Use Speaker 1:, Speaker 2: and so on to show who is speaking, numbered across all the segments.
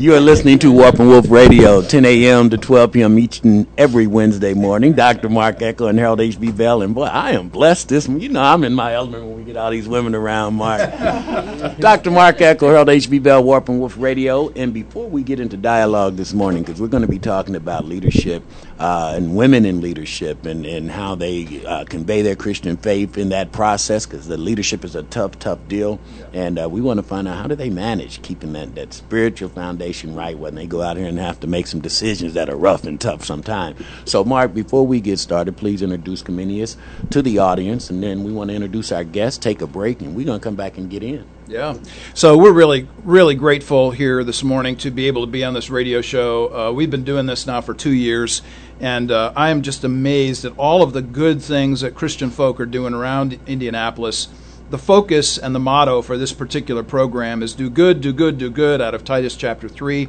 Speaker 1: You are listening to Warp and Woof Radio, 10 a.m. to 12 p.m. each and every Wednesday morning. Dr. Mark Eckel and Harold H.B. Bell. And boy, I am blessed this You know, I'm in my element when we get all these women around, Mark. Dr. Mark Eckel, Harold H.B. Bell, Warp and Woof Radio. And before we get into dialogue this morning, because we're going to be talking about leadership uh, and women in leadership and, and how they uh, convey their Christian faith in that process, because the leadership is a tough, tough deal. And uh, we want to find out how do they manage keeping that, that spiritual foundation right when they go out here and have to make some decisions that are rough and tough sometimes. So, Mark, before we get started, please introduce Comenius to the audience, and then we want to introduce our guests, take a break, and we're going to come back and get in.
Speaker 2: Yeah. So we're really, really grateful here this morning to be able to be on this radio show. Uh, we've been doing this now for two years, and uh, I am just amazed at all of the good things that Christian folk are doing around Indianapolis the focus and the motto for this particular program is do good, do good, do good out of Titus chapter 3.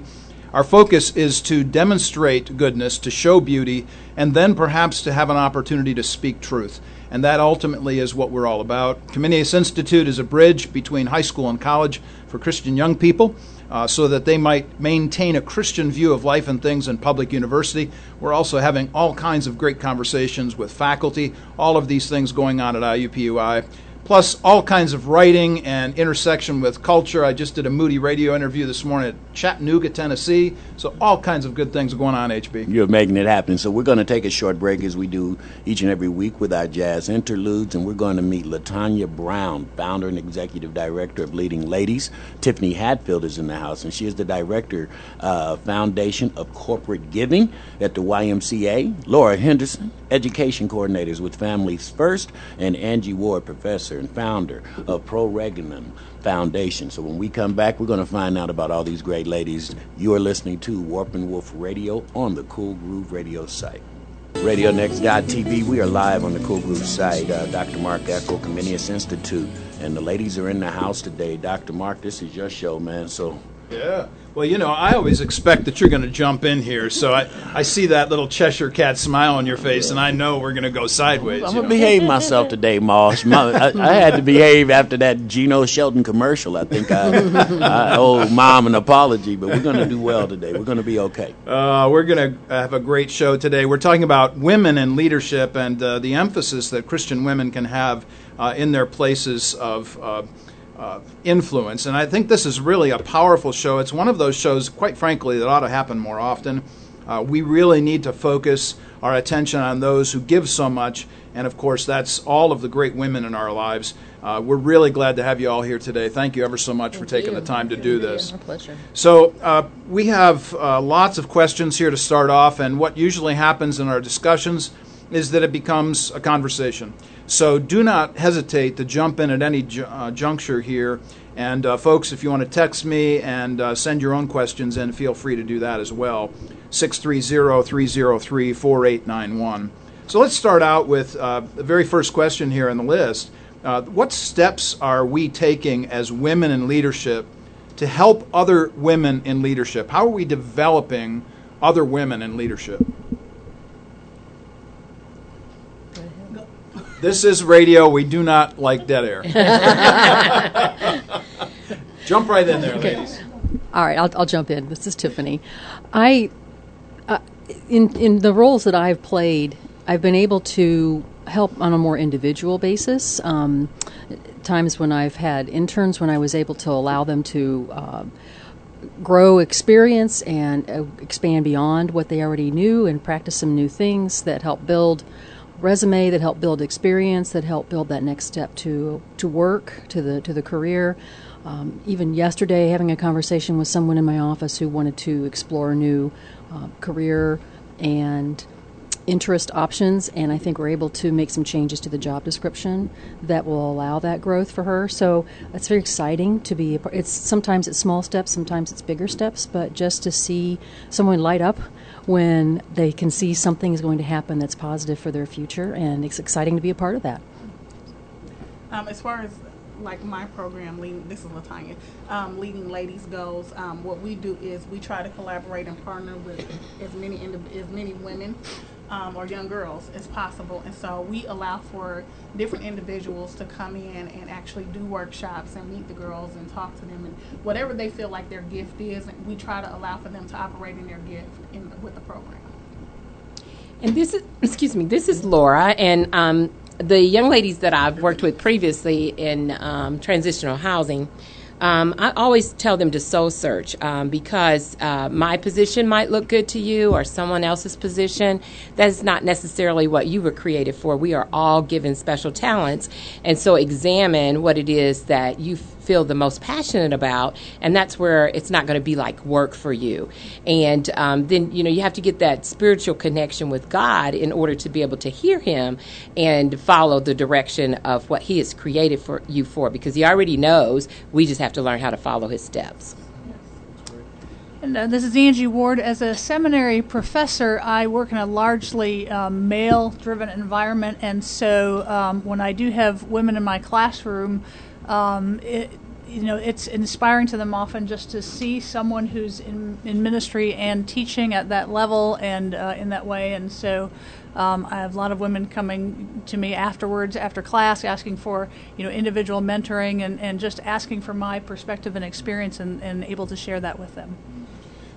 Speaker 2: Our focus is to demonstrate goodness, to show beauty, and then perhaps to have an opportunity to speak truth. And that ultimately is what we're all about. Comenius Institute is a bridge between high school and college for Christian young people. Uh, so that they might maintain a Christian view of life and things in public university. We're also having all kinds of great conversations with faculty, all of these things going on at IUPUI plus all kinds of writing and intersection with culture. I just did a Moody radio interview this morning at Chattanooga, Tennessee. So all kinds of good things going on, HB.
Speaker 1: You're making it happen. So we're going to take a short break as we do each and every week with our jazz interludes, and we're going to meet Latanya Brown, founder and executive director of Leading Ladies. Tiffany Hatfield is in the house, and she is the director uh, Foundation of Corporate Giving at the YMCA. Laura Henderson, education coordinators with Families First, and Angie Ward, professor and founder of Pro Regnum Foundation. So when we come back, we're going to find out about all these great ladies. You are listening to Warp and Woof Radio on the Cool Groove Radio site. RadioNext.tv, we are live on the Cool Groove site. Uh, Dr. Mark Eckel, Comenius Institute, and the ladies are in the house today. Dr. Mark, this is your show, man. So
Speaker 2: yeah. Well, you know, I always expect that you're going to jump in here, so I, I see that little Cheshire cat smile on your face, and I know we're going to go sideways.
Speaker 1: I'm going to behave myself today, Moss. I, I, had to behave after that Geno Shelton commercial. I think I, I owe mom an apology, but we're going to do well today. We're going to be okay.
Speaker 2: Uh, we're going to have a great show today. We're talking about women in leadership and uh, the emphasis that Christian women can have uh, in their places of uh, influence. And I think this is really a powerful show. It's one of those shows, quite frankly, that ought to happen more often. Uh, we really need to focus our attention on those who give so much. And of course, that's all of the great women in our lives. Uh, we're really glad to have you all here today. Thank you ever so much Thank for taking
Speaker 3: you.
Speaker 2: the time to do this.
Speaker 3: Pleasure.
Speaker 2: So, uh, we have uh, lots of questions here to start off, and what usually happens in our discussions is that it becomes a conversation. So do not hesitate to jump in at any ju- uh, juncture here. And uh, folks, if you want to text me and uh, send your own questions in, feel free to do that as well. 630 303 4891. So let's start out with uh, the very first question here on the list. Uh, what steps are we taking as women in leadership to help other women in leadership? How are we developing other women in leadership? This is radio. We do not like dead air. jump right in there, okay. ladies.
Speaker 3: All right, I'll, I'll jump in. This is Tiffany. I, uh, in in the roles that I've played, I've been able to help on a more individual basis. Um, times when I've had interns, when I was able to allow them to. Uh, grow experience and uh, expand beyond what they already knew and practice some new things that help build resume that help build experience that help build that next step to to work to the to the career. Um, even yesterday having a conversation with someone in my office who wanted to explore new uh, career and interest options and i think we're able to make some changes to the job description that will allow that growth for her. So it's very exciting to be it's sometimes it's small steps sometimes it's bigger steps but just to see someone light up when they can see something is going to happen that's positive for their future, and it's exciting to be a part of that.
Speaker 4: Um, as far as like my program, leading, this is Latanya, um, leading ladies goes. Um, what we do is we try to collaborate and partner with as many as many women um, or young girls as possible. And so we allow for different individuals to come in and actually do workshops and meet the girls and talk to them and whatever they feel like their gift is, we try to allow for them to operate in their gift in, with the program.
Speaker 5: And this is, excuse me, this is Laura, and um, the young ladies that I've worked with previously in um, transitional housing um, I always tell them to soul search um, because uh, my position might look good to you or someone else's position. That's not necessarily what you were created for. We are all given special talents. And so examine what it is that you feel the most passionate about, and that's where it's not going to be like work for you. And um, then, you know, you have to get that spiritual connection with God in order to be able to hear Him and follow the direction of what He has created for you for, because He already knows. We just have to learn how to follow His steps.
Speaker 6: And uh, this is Angie Ward. As a seminary professor, I work in a largely um, male driven environment, and so um, when I do have women in my classroom, um, it, you know, it's inspiring to them often just to see someone who's in, in ministry and teaching at that level and uh, in that way. And so um, I have a lot of women coming to me afterwards, after class, asking for, you know, individual mentoring and, and just asking for my perspective and experience and, and able to share that with them.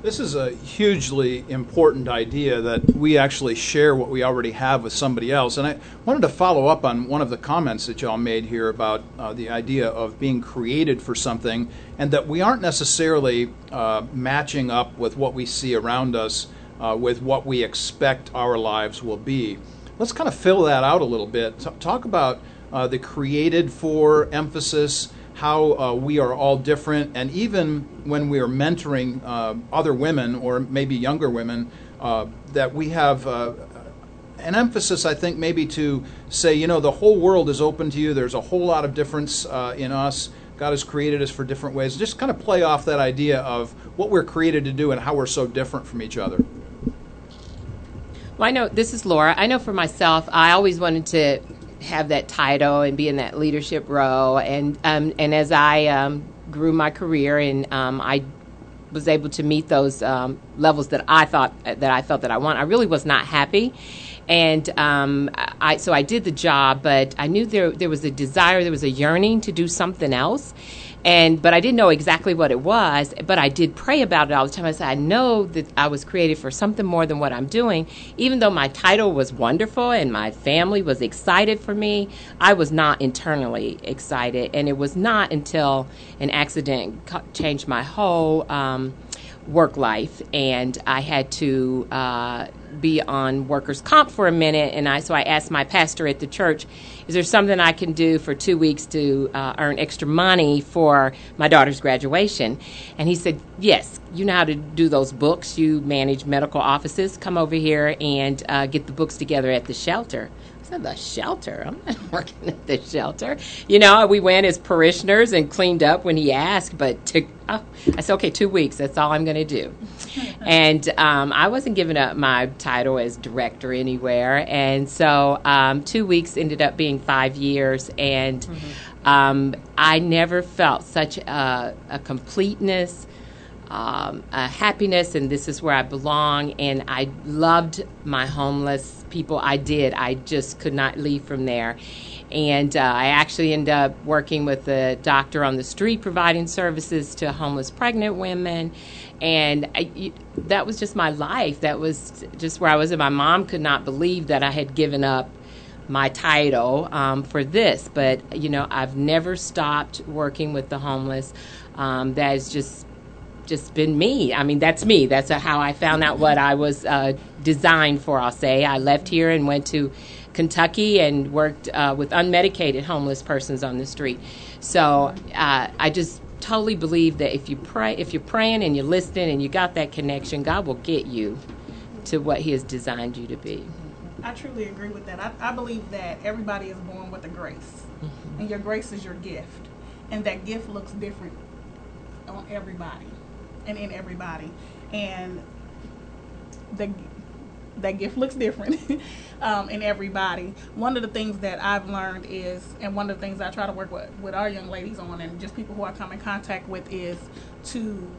Speaker 2: This is a hugely important idea that we actually share what we already have with somebody else. And I wanted to follow up on one of the comments that y'all made here about uh, the idea of being created for something and that we aren't necessarily uh, matching up with what we see around us uh, with what we expect our lives will be. Let's kind of fill that out a little bit. T- talk about uh, the created for emphasis how uh, we are all different, and even when we are mentoring uh, other women or maybe younger women, uh, that we have uh, an emphasis, I think, maybe to say, you know, the whole world is open to you. There's a whole lot of difference uh, in us. God has created us for different ways. Just kind of play off that idea of what we're created to do and how we're so different from each other.
Speaker 5: Well, I know this is Laura. I know for myself, I always wanted to have that title and be in that leadership role. And um, and as I um, grew my career and um, I was able to meet those um, levels that I thought that I felt that I want, I really was not happy. And um, I so I did the job, but I knew there there was a desire, there was a yearning to do something else and but I didn't know exactly what it was. But I did pray about it all the time. I said, I know that I was created for something more than what I'm doing. Even though my title was wonderful and my family was excited for me, I was not internally excited. And it was not until an accident changed my whole. Um, work life, and I had to uh, be on workers' comp for a minute. And I so I asked my pastor at the church, "Is there something I can do for two weeks to uh, earn extra money for my daughter's graduation?" And he said, "Yes, you know how to do those books. You manage medical offices. Come over here and uh, get the books together at the shelter." Said, the shelter? I'm not working at the shelter. You know, we went as parishioners and cleaned up when he asked, but to, oh, I said, okay, two weeks, that's all I'm going to do. and um, I wasn't giving up my title as director anywhere. And so um, two weeks ended up being five years. And mm-hmm. um, I never felt such a, a completeness. Um, a happiness, and this is where I belong. And I loved my homeless people I did. I just could not leave from there. And uh, I actually ended up working with a doctor on the street providing services to homeless pregnant women. And I, that was just my life. That was just where I was. And my mom could not believe that I had given up my title um, for this. But, you know, I've never stopped working with the homeless. Um, that is just just been me. I mean, that's me. That's how I found out what I was uh, designed for, I'll say. I left here and went to Kentucky and worked uh, with unmedicated homeless persons on the street. So uh, I just totally believe that if you pray, if you're praying and you're listening and you got that connection, God will get you to what He has designed you to be.
Speaker 4: I truly agree with that. I, I believe that everybody is born with a grace, mm-hmm. and your grace is your gift, and that gift looks different on everybody and in everybody. And the that gift looks different um, in everybody. One of the things that I've learned is, and one of the things I try to work with, with our young ladies on, and just people who I come in contact with, is to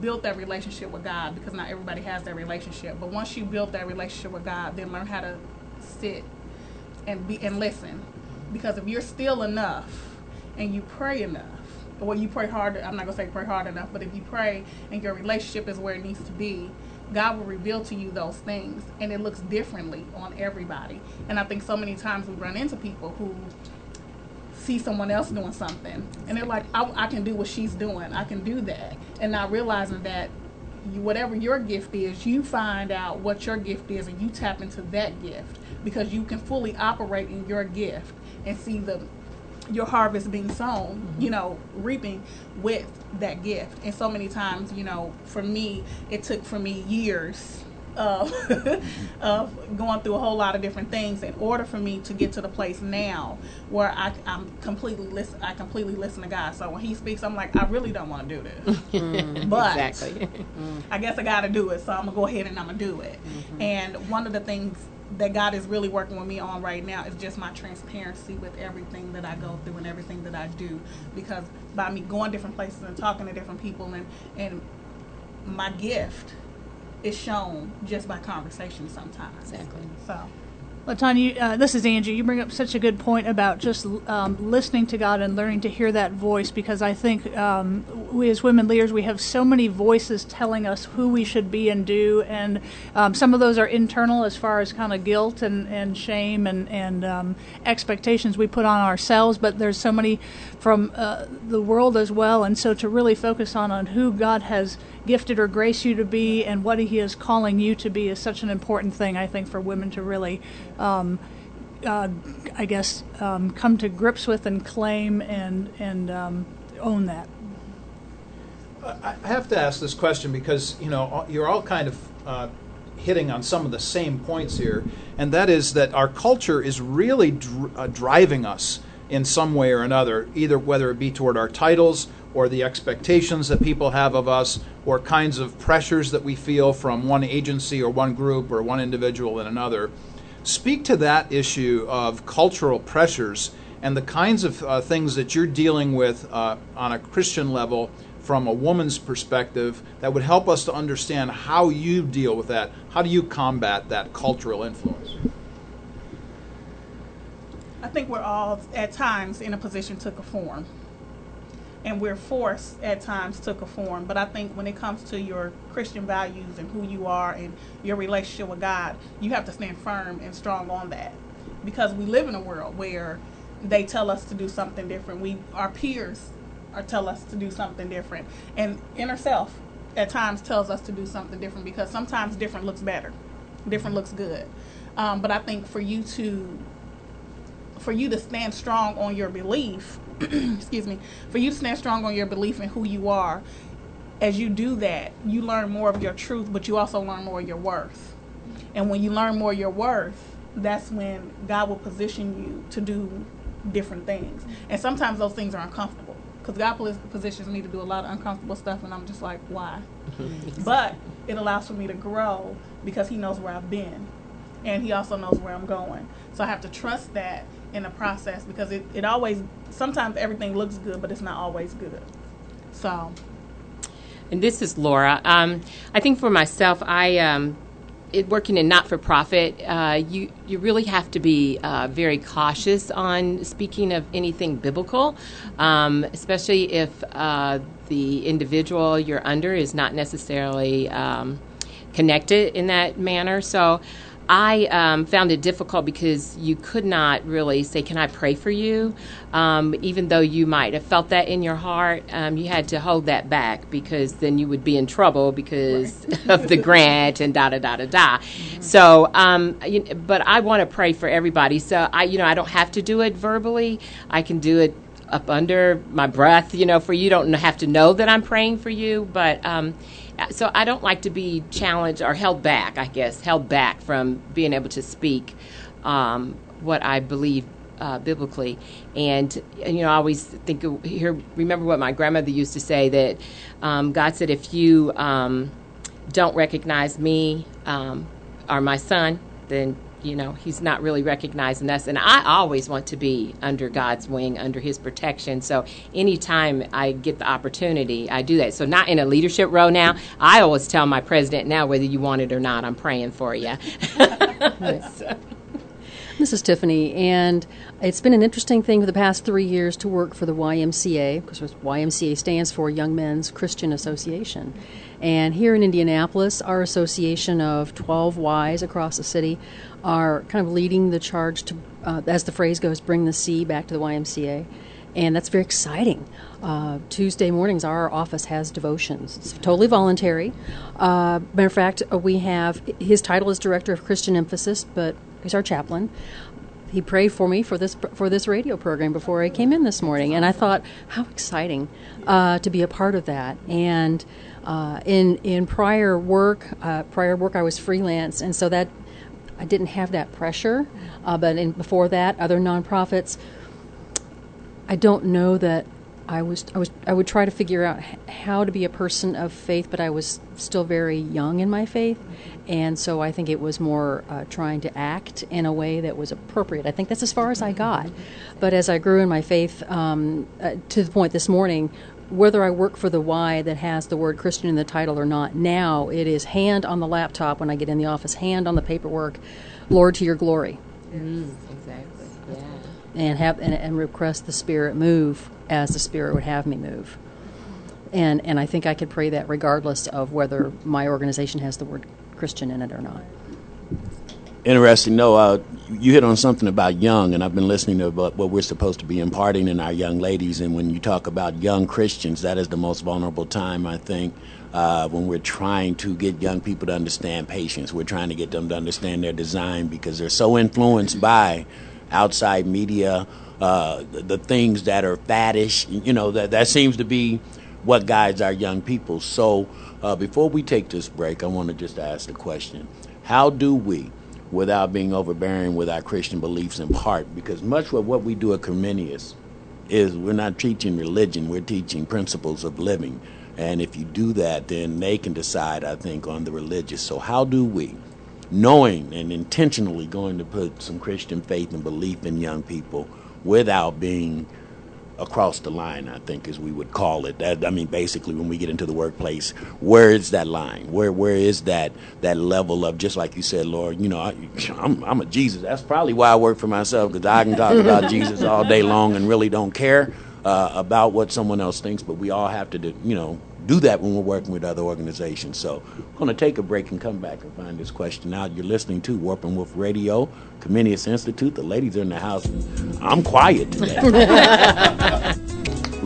Speaker 4: build that relationship with God because not everybody has that relationship. But once you build that relationship with God, then learn how to sit and be and listen. Because if you're still enough and you pray enough, or you pray hard, I'm not gonna say pray hard enough, but if you pray and your relationship is where it needs to be, God will reveal to you those things, and it looks differently on everybody. And I think so many times we run into people who see someone else doing something, and they're like, I, I can do what she's doing, I can do that, and not realizing that you, whatever your gift is, you find out what your gift is, and you tap into that gift because you can fully operate in your gift and see the your harvest being sown, mm-hmm. you know, reaping with that gift. And so many times, you know, for me, it took for me years of, of going through a whole lot of different things in order for me to get to the place now where I, am completely listen. I completely listen to God. So when He speaks, I'm like, I really don't want to do this, mm, but exactly. I guess I got to do it. So I'm gonna go ahead and I'm gonna do it. Mm-hmm. And one of the things that God is really working with me on right now is just my transparency with everything that I go through and everything that I do. Because by me going different places and talking to different people and and my gift is shown just by conversation sometimes.
Speaker 5: Exactly.
Speaker 4: So.
Speaker 6: Latanya, uh, this is Angie. You bring up such a good point about just um, listening to God and learning to hear that voice because I think um, we as women leaders, we have so many voices telling us who we should be and do, and um, some of those are internal as far as kind of guilt and, and shame and, and um, expectations we put on ourselves, but there's so many from uh, the world as well, and so to really focus on, on who God has gifted or graced you to be and what He is calling you to be is such an important thing, I think, for women to really. Um, uh, I guess um, come to grips with and claim and and um, own that.
Speaker 2: I have to ask this question because you know you're all kind of uh, hitting on some of the same points here, and that is that our culture is really dr- uh, driving us in some way or another, either whether it be toward our titles or the expectations that people have of us or kinds of pressures that we feel from one agency or one group or one individual and another. Speak to that issue of cultural pressures and the kinds of uh, things that you're dealing with uh, on a Christian level from a woman's perspective that would help us to understand how you deal with that. How do you combat that cultural influence?
Speaker 4: I think we're all at times in a position to conform and we're forced at times to conform. But I think when it comes to your Christian values and who you are and your relationship with God, you have to stand firm and strong on that. Because we live in a world where they tell us to do something different. We our peers are tell us to do something different. And inner self at times tells us to do something different because sometimes different looks better. Different looks good. Um, but I think for you to for you to stand strong on your belief excuse me, for you to stand strong on your belief in who you are, as you do that, you learn more of your truth, but you also learn more of your worth. And when you learn more of your worth, that's when God will position you to do different things. And sometimes those things are uncomfortable because God positions me to do a lot of uncomfortable stuff, and I'm just like, why? but it allows for me to grow because He knows where I've been, and He also knows where I'm going. So I have to trust that in the process because it, it always sometimes everything looks good but it's not always good. So.
Speaker 5: And this is laura. Um, i think for myself i um, it, working in not-for-profit uh, you you really have to be uh, very cautious on speaking of anything biblical um, especially if uh, the individual you're under is not necessarily um, connected in that manner. So I um, found it difficult because you could not really say, Can I pray for you? Um, even though you might have felt that in your heart, um, you had to hold that back because then you would be in trouble because right. of the grant and da da da da da. Mm-hmm. So, um, you, but I want to pray for everybody. So, I, you know, I don't have to do it verbally, I can do it up under my breath, you know, for you don't have to know that I'm praying for you, but um, so I don't like to be challenged or held back, I guess, held back from being able to speak um, what I believe uh, biblically. And, you know, I always think, here, remember what my grandmother used to say that um, God said, if you um, don't recognize me um, or my son, then you know, he's not really recognizing us. And I always want to be under God's wing, under his protection. So anytime I get the opportunity, I do that. So not in a leadership role now. I always tell my president now, whether you want it or not, I'm praying for you.
Speaker 3: This is Tiffany, and it's been an interesting thing for the past three years to work for the YMCA, because YMCA stands for Young Men's Christian Association. And here in Indianapolis, our association of 12 Ys across the city are kind of leading the charge to, uh, as the phrase goes, bring the C back to the YMCA. And that's very exciting. Uh, Tuesday mornings, our office has devotions. It's totally voluntary. Uh, matter of fact, uh, we have his title is Director of Christian Emphasis, but he's our chaplain. He prayed for me for this for this radio program before I came in this morning, and I thought, how exciting uh, to be a part of that. And uh, in in prior work, uh, prior work, I was freelance, and so that I didn't have that pressure. Uh, but in, before that, other nonprofits, I don't know that I was I was I would try to figure out how to be a person of faith, but I was still very young in my faith, and so I think it was more uh, trying to act in a way that was appropriate. I think that's as far as I got. But as I grew in my faith, um, uh, to the point this morning, whether I work for the Y that has the word Christian in the title or not, now it is hand on the laptop when I get in the office, hand on the paperwork, Lord to your glory.
Speaker 5: Mm, exactly. Yeah.
Speaker 3: And have and, and request the Spirit move as the Spirit would have me move. And and I think I could pray that regardless of whether my organization has the word Christian in it or not.
Speaker 1: Interesting. No, uh, you hit on something about young, and I've been listening to what, what we're supposed to be imparting in our young ladies. And when you talk about young Christians, that is the most vulnerable time, I think, uh, when we're trying to get young people to understand patience. We're trying to get them to understand their design because they're so influenced by outside media, uh, the, the things that are faddish. You know, that, that seems to be what guides our young people. So uh, before we take this break, I want to just ask the question How do we? Without being overbearing with our Christian beliefs in part, because much of what we do at Comenius is we're not teaching religion, we're teaching principles of living. And if you do that, then they can decide, I think, on the religious. So, how do we, knowing and intentionally going to put some Christian faith and belief in young people without being across the line, I think, as we would call it. That, I mean, basically, when we get into the workplace, where is that line? Where where is that that level of just like you said, Lord? You know, I, am I'm a Jesus. That's probably why I work for myself because I can talk about Jesus all day long and really don't care uh, about what someone else thinks. But we all have to, do, you know, do that when we're working with other organizations. So we're going to take a break and come back and find this question out. You're listening to Warp and Woof Radio, Comenius Institute. The ladies are in the house. I'm quiet today.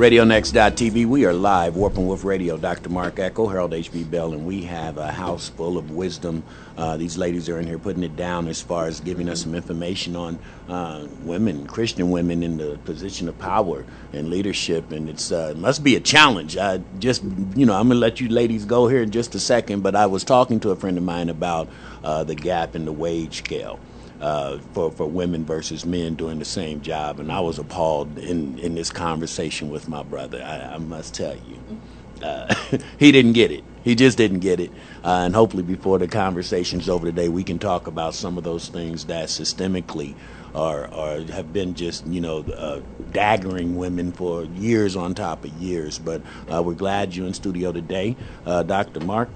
Speaker 1: RadioNext.tv. We are live, Warp and Woof Radio. Dr. Mark Eckel, Harold H.B. Bell, and we have a house full of wisdom. Uh, these ladies are in here putting it down as far as giving us some information on uh, women, Christian women in the position of power and leadership. And it's uh, must be a challenge. I just, you know, I'm going to let you ladies go here in just a second, but I was talking to a friend of mine about uh, the gap in the wage scale uh, for for women versus men doing the same job, and I was appalled in in this conversation with my brother. I, I must tell you, uh, he didn't get it. He just didn't get it. Uh, and hopefully, before the conversation's over today, we can talk about some of those things that systemically are, are have been just you know uh, daggering women for years on top of years. But uh, we're glad you're in studio today, uh, Dr. Mark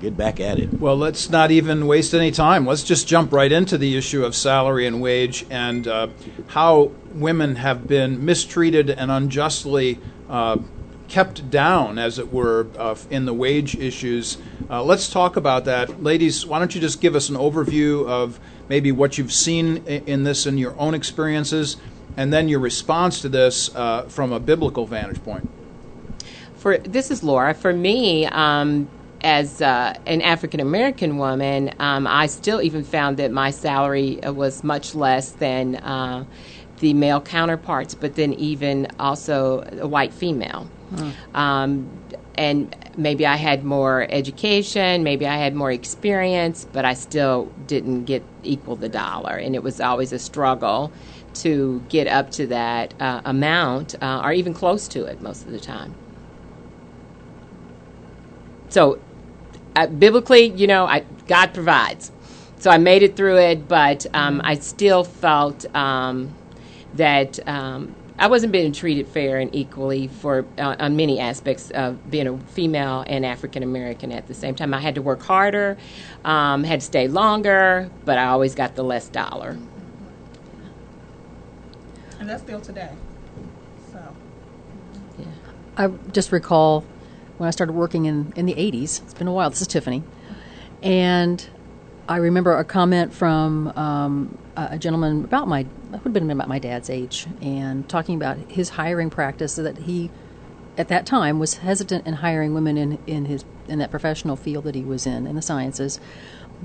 Speaker 1: get back at it.
Speaker 2: Well, let's not even waste any time. Let's just jump right into the issue of salary and wage and uh, how women have been mistreated and unjustly uh, kept down, as it were, uh, in the wage issues. Uh, let's talk about that. Ladies, why don't you just give us an overview of maybe what you've seen in this in your own experiences, and then your response to this uh, from a biblical vantage point?
Speaker 5: For this is Laura. For me, um, as uh, an African American woman, um, I still even found that my salary uh, was much less than uh, the male counterparts, but then even also a white female. Hmm. Um, and maybe I had more education, maybe I had more experience, but I still didn't get equal the dollar. And it was always a struggle to get up to that uh, amount uh, or even close to it most of the time. So uh, biblically, you know, I, God provides. so I made it through it, but um, I still felt um, that um, I wasn't being treated fair and equally for uh, on many aspects of being a female and African American at the same time. I had to work harder, um, had to stay longer, but I always got the less dollar.
Speaker 4: And that's still today. So
Speaker 3: I just recall when I started working in, in the 80s. It's been a while. This is Tiffany. And I remember a comment from um, a gentleman about my, would have been about my dad's age, and talking about his hiring practice that he, at that time, was hesitant in hiring women in, in, his, in that professional field that he was in, in the sciences,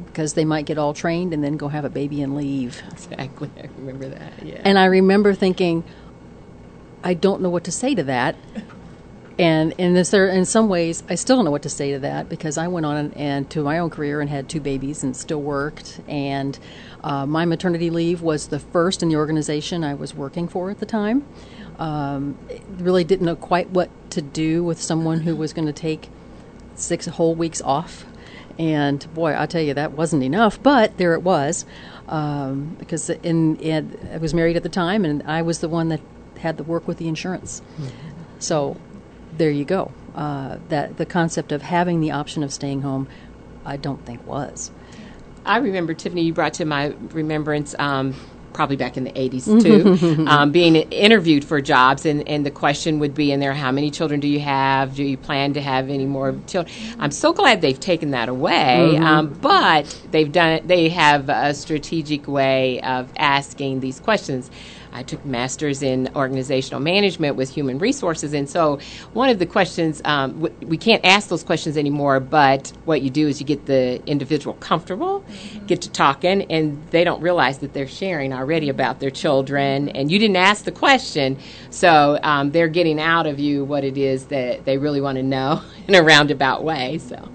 Speaker 3: because they might get all trained and then go have a baby and leave.
Speaker 5: Exactly, I remember that. Yeah.
Speaker 3: And I remember thinking, I don't know what to say to that. And in this, there, in some ways, I still don't know what to say to that because I went on and, and to my own career and had two babies and still worked. And uh, my maternity leave was the first in the organization I was working for at the time. Um, really didn't know quite what to do with someone who was going to take six whole weeks off. And boy, I tell you, that wasn't enough, but there it was. Um, because in, in, I was married at the time, and I was the one that had to work with the insurance. So there you go. Uh, that the concept of having the option of staying home, I don't think was.
Speaker 5: I remember Tiffany. You brought to my remembrance. Um, Probably back in the 80s too, um, being interviewed for jobs, and, and the question would be in there: How many children do you have? Do you plan to have any more children? I'm so glad they've taken that away, um, but they've done. They have a strategic way of asking these questions. I took masters in organizational management with human resources, and so one of the questions um, w- we can't ask those questions anymore. But what you do is you get the individual comfortable, get to talking, and they don't realize that they're sharing already about their children, and you didn't ask the question, so um, they're getting out of you what it is that they really want to know in a roundabout way. So.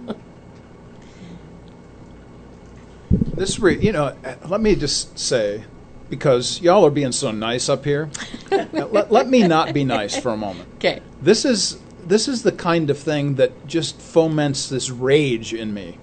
Speaker 2: This, re- you know, uh, let me just say, because y'all are being so nice up here, let, let me not be nice for a moment.
Speaker 5: Okay.
Speaker 2: This is this is the kind of thing that just foments this rage in me.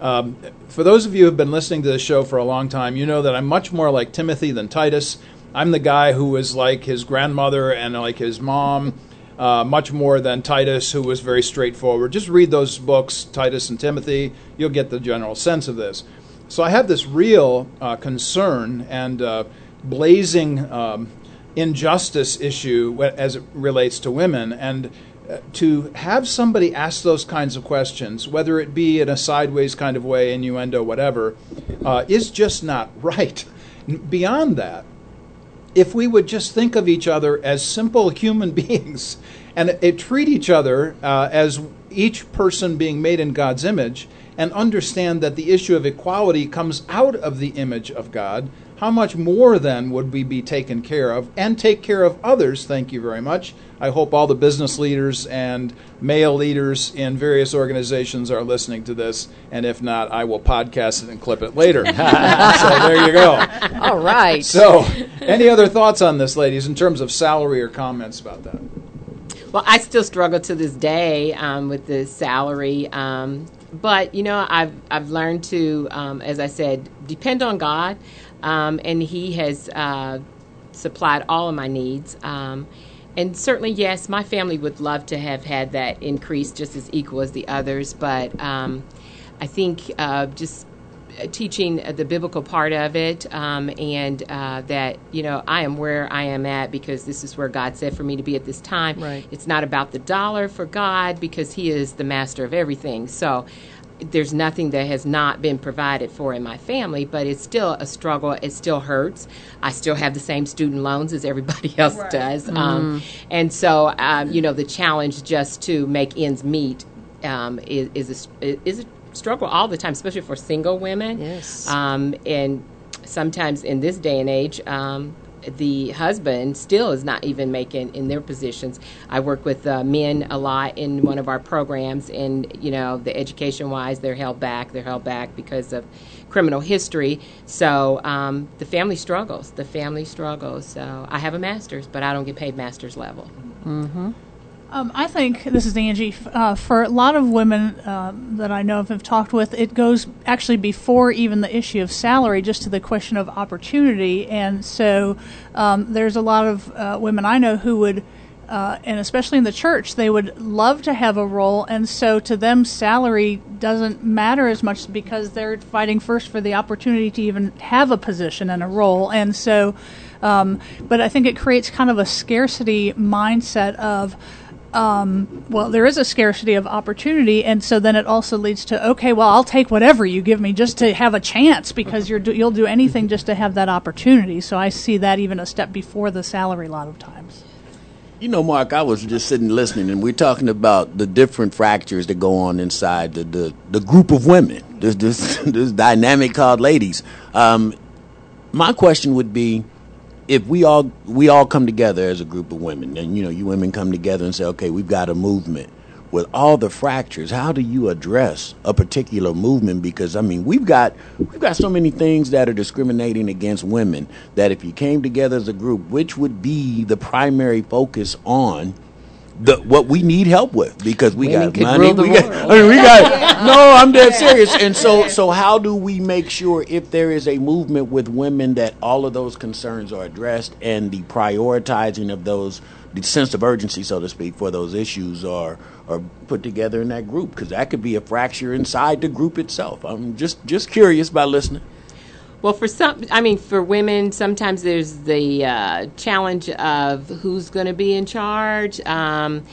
Speaker 2: Um, for those of you who have been listening to this show for a long time, you know that I'm much more like Timothy than Titus. I'm the guy who was like his grandmother and like his mom, uh, much more than Titus, who was very straightforward. Just read those books, Titus and Timothy. You'll get the general sense of this. So I have this real uh, concern and uh, blazing um, injustice issue as it relates to women. And uh, to have somebody ask those kinds of questions, whether it be in a sideways kind of way, innuendo, whatever, uh, is just not right. Beyond that, if we would just think of each other as simple human beings and uh, treat each other uh, as each person being made in God's image and understand that the issue of equality comes out of the image of God, how much more then would we be taken care of and take care of others? Thank you very much. I hope all the business leaders and male leaders in various organizations are listening to this, and if not, I will podcast it and clip it later. so there you go.
Speaker 3: All right.
Speaker 2: So, any other thoughts on this, ladies, in terms of salary or comments about that?
Speaker 5: Well, I still struggle to this day um, with the salary, um, but you know, I've I've learned to, um, as I said, depend on God, um, and He has uh, supplied all of my needs. Um, and certainly, yes, my family would love to have had that increase just as equal as the others, but um, I think uh, just teaching the biblical part of it um, and uh, that you know i am where i am at because this is where god said for me to be at this time
Speaker 3: Right.
Speaker 5: it's not about the dollar for god because he is the master of everything so there's nothing that has not been provided for in my family, but it's still a struggle. It still hurts. I still have the same student loans as everybody else
Speaker 4: Right.
Speaker 5: does. Um, and so, um, you know, the challenge just to make ends meet um, is, is, a, is a struggle all the time, especially for single women.
Speaker 3: Yes.
Speaker 5: Um, and sometimes in this day and age, um, the husband still is not even making in their positions. I work with uh, men a lot in one of our programs, and you know, the education wise, they're held back. They're held back because of criminal history. So um, the family struggles. The family struggles. So I have a master's, but I don't get paid master's level.
Speaker 6: Um, I think this is Angie. Uh, for a lot of women uh, that I know of have talked with, it goes actually before even the issue of salary, just to the question of opportunity. And so um, there's a lot of uh, women I know who would, uh, and especially in the church, they would love to have a role. And so to them, salary doesn't matter as much because they're fighting first for the opportunity to even have a position and a role. And so, um, but I think it creates kind of a scarcity mindset of, um, well, there is a scarcity of opportunity, and so then it also leads to okay, well, I'll take whatever you give me just to have a chance because you're do, you'll do anything just to have that opportunity. So I see that even a step before the salary a lot of times.
Speaker 1: You know, Mark, I was just sitting listening, and we're talking about the different fractures that go on inside the the, the group of women. This this this dynamic called ladies. Um, my question would be if we all we all come together as a group of women, and you know, you women come together and say, okay, we've got a movement. With all the fractures, how do you address a particular movement? Because I mean, we've got we've got so many things that are discriminating against women that if you came together as a group, which would be the primary focus on the what we need help with because we
Speaker 5: Women
Speaker 1: got money. We got. I mean, we got. no, I'm dead serious. And so, so how do we make sure if there is a movement with women that all of those concerns are addressed and the prioritizing of those, the sense of urgency, so to speak, for those issues are are put together in that group? Because that could be a fracture inside the group itself. I'm just just curious by listening.
Speaker 5: Well, for some, I mean, for women, sometimes there's the uh, challenge of who's going to be in charge. Um,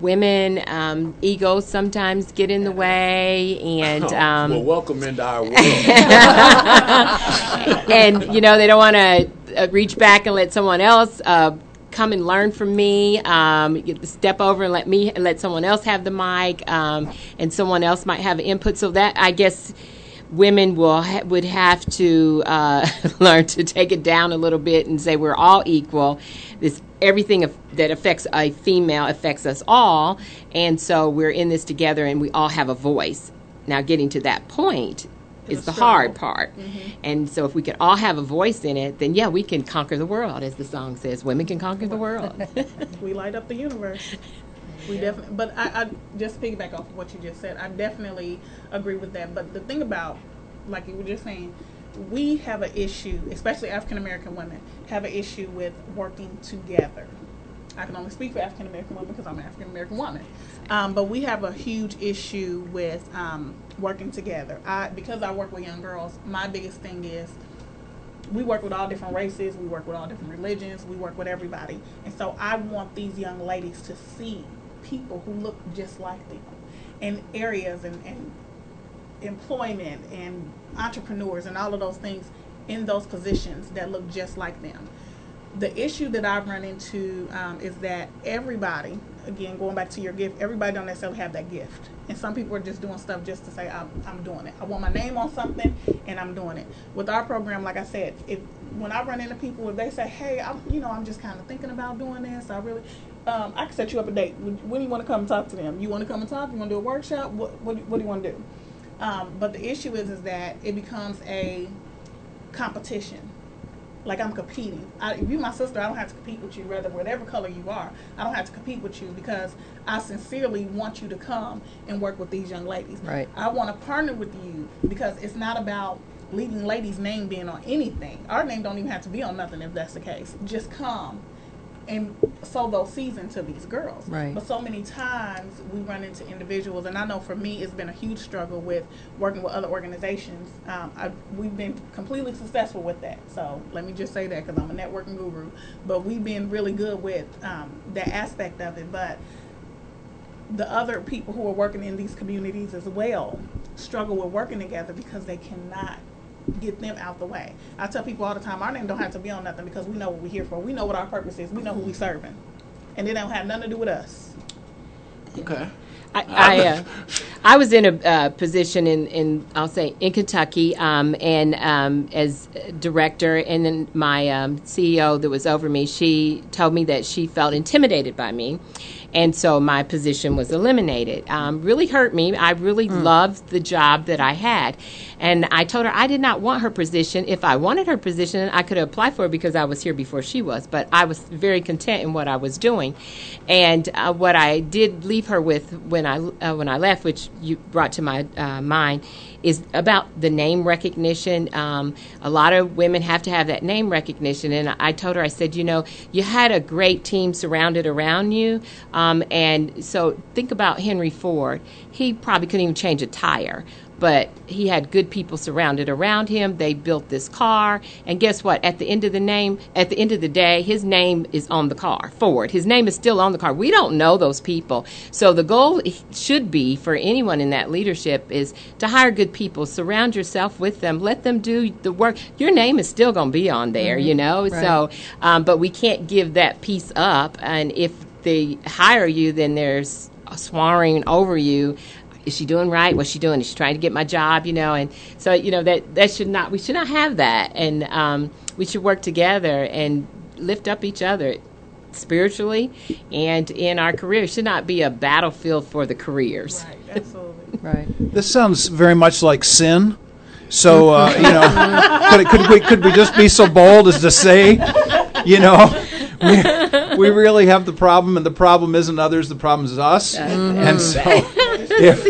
Speaker 5: women, um, egos sometimes get in the way, and um,
Speaker 1: well, welcome into our world.
Speaker 5: and you know they don't want to uh, reach back and let someone else uh, come and learn from me. Um, you get to step over and let me and let someone else have the mic, um, and someone else might have input. So that I guess women will ha- would have to uh, learn to take it down a little bit and say we're all equal. This everything af- that affects a female affects us all, and so we're in this together, and we all have a voice. Now, getting to that point is the hard part. And so, if we can all have a voice in it, then yeah, we can conquer the world, as the song says. Women can conquer the world.
Speaker 4: we light up the universe. We definitely, but I, I just piggyback off of what you just said. I definitely agree with that. But the thing about, like you were just saying, we have an issue, especially African American women, have an issue with working together. I can only speak for African American women because I'm an African American woman. Um, but we have a huge issue with um, working together. I because I work with young girls, my biggest thing is we work with all different races, we work with all different religions, we work with everybody. And so I want these young ladies to see people who look just like them in areas and, and employment and entrepreneurs and all of those things in those positions that look just like them. The issue that I've run into um, is that everybody, again, going back to your gift, everybody don't necessarily have that gift. And some people are just doing stuff just to say, I'm, I'm doing it. I want my name on something and I'm doing it. With our program, like I said, if when I run into people, if they say, hey, I'm, you know, I'm just kind of thinking about doing this, I really, um, I can set you up a date. When, do you want to come and talk to them? You want to come and talk? You want to do a workshop? What, what, do, what do you want to do? Um, but the issue is, is that it becomes a competition. Like I'm competing. I, if you're my sister, I don't have to compete with you, Rather, whatever color you are. I don't have to compete with you because I sincerely want you to come and work with these young ladies.
Speaker 3: Right.
Speaker 4: I want to partner with you because it's not about leading ladies' name being on anything. Our name don't even have to be on nothing if that's the case. Just come and sow those seeds into these girls.
Speaker 3: Right.
Speaker 4: But so many times we run into individuals, and I know for me it's been a huge struggle with working with other organizations. Um, I, we've been completely successful with that. So let me just say that because I'm a networking guru. But we've been really good with um, that aspect of it. But the other people who are working in these communities as well struggle with working together because they cannot get them out the way. I tell people all the time, our name don't have to be on nothing because we know what we're here for. We know what our purpose is. We know who we're serving, and it don't have nothing to do with us.
Speaker 1: Okay.
Speaker 5: I, I, uh, I was in a uh, position in, in, I'll say, in Kentucky, um, and um, as director, and then my um, CEO that was over me, she told me that she felt intimidated by me. And so my position was eliminated. Um, really hurt me. I really loved the job that I had, and I told her I did not want her position. If I wanted her position, I could apply for it because I was here before she was. But I was very content in what I was doing, and uh, what I did leave her with when I uh, when I left, which you brought to my uh, mind, is about the name recognition. Um, a lot of women have to have that name recognition, and I told her, I said, you know, you had a great team surrounded around you, um, and so think about Henry Ford. He probably couldn't even change a tire but he had good people surrounded around him. They built this car, and guess what? At the end of the name, at the end of the day, his name is on the car. Ford. His name is still on the car. We don't know those people, so the goal should be for anyone in that leadership is to hire good people, surround yourself with them, let them do the work. Your name is still going to be on there, you know.
Speaker 3: Right.
Speaker 5: So, um, but we can't give that piece up, and if they hire you, then there's swarming over you is she doing right? What's she doing? Is she trying to get my job? You know, and so you know that that should not we should not have that, and um, we should work together and lift up each other spiritually and in our career. It should not be a battlefield for the careers.
Speaker 4: Right, absolutely.
Speaker 3: Right.
Speaker 2: This sounds very much like sin. So uh, you know, could, could we could we just be so bold as to say, you know, we, we really have the problem, and the problem isn't others, the problem is us. And so, if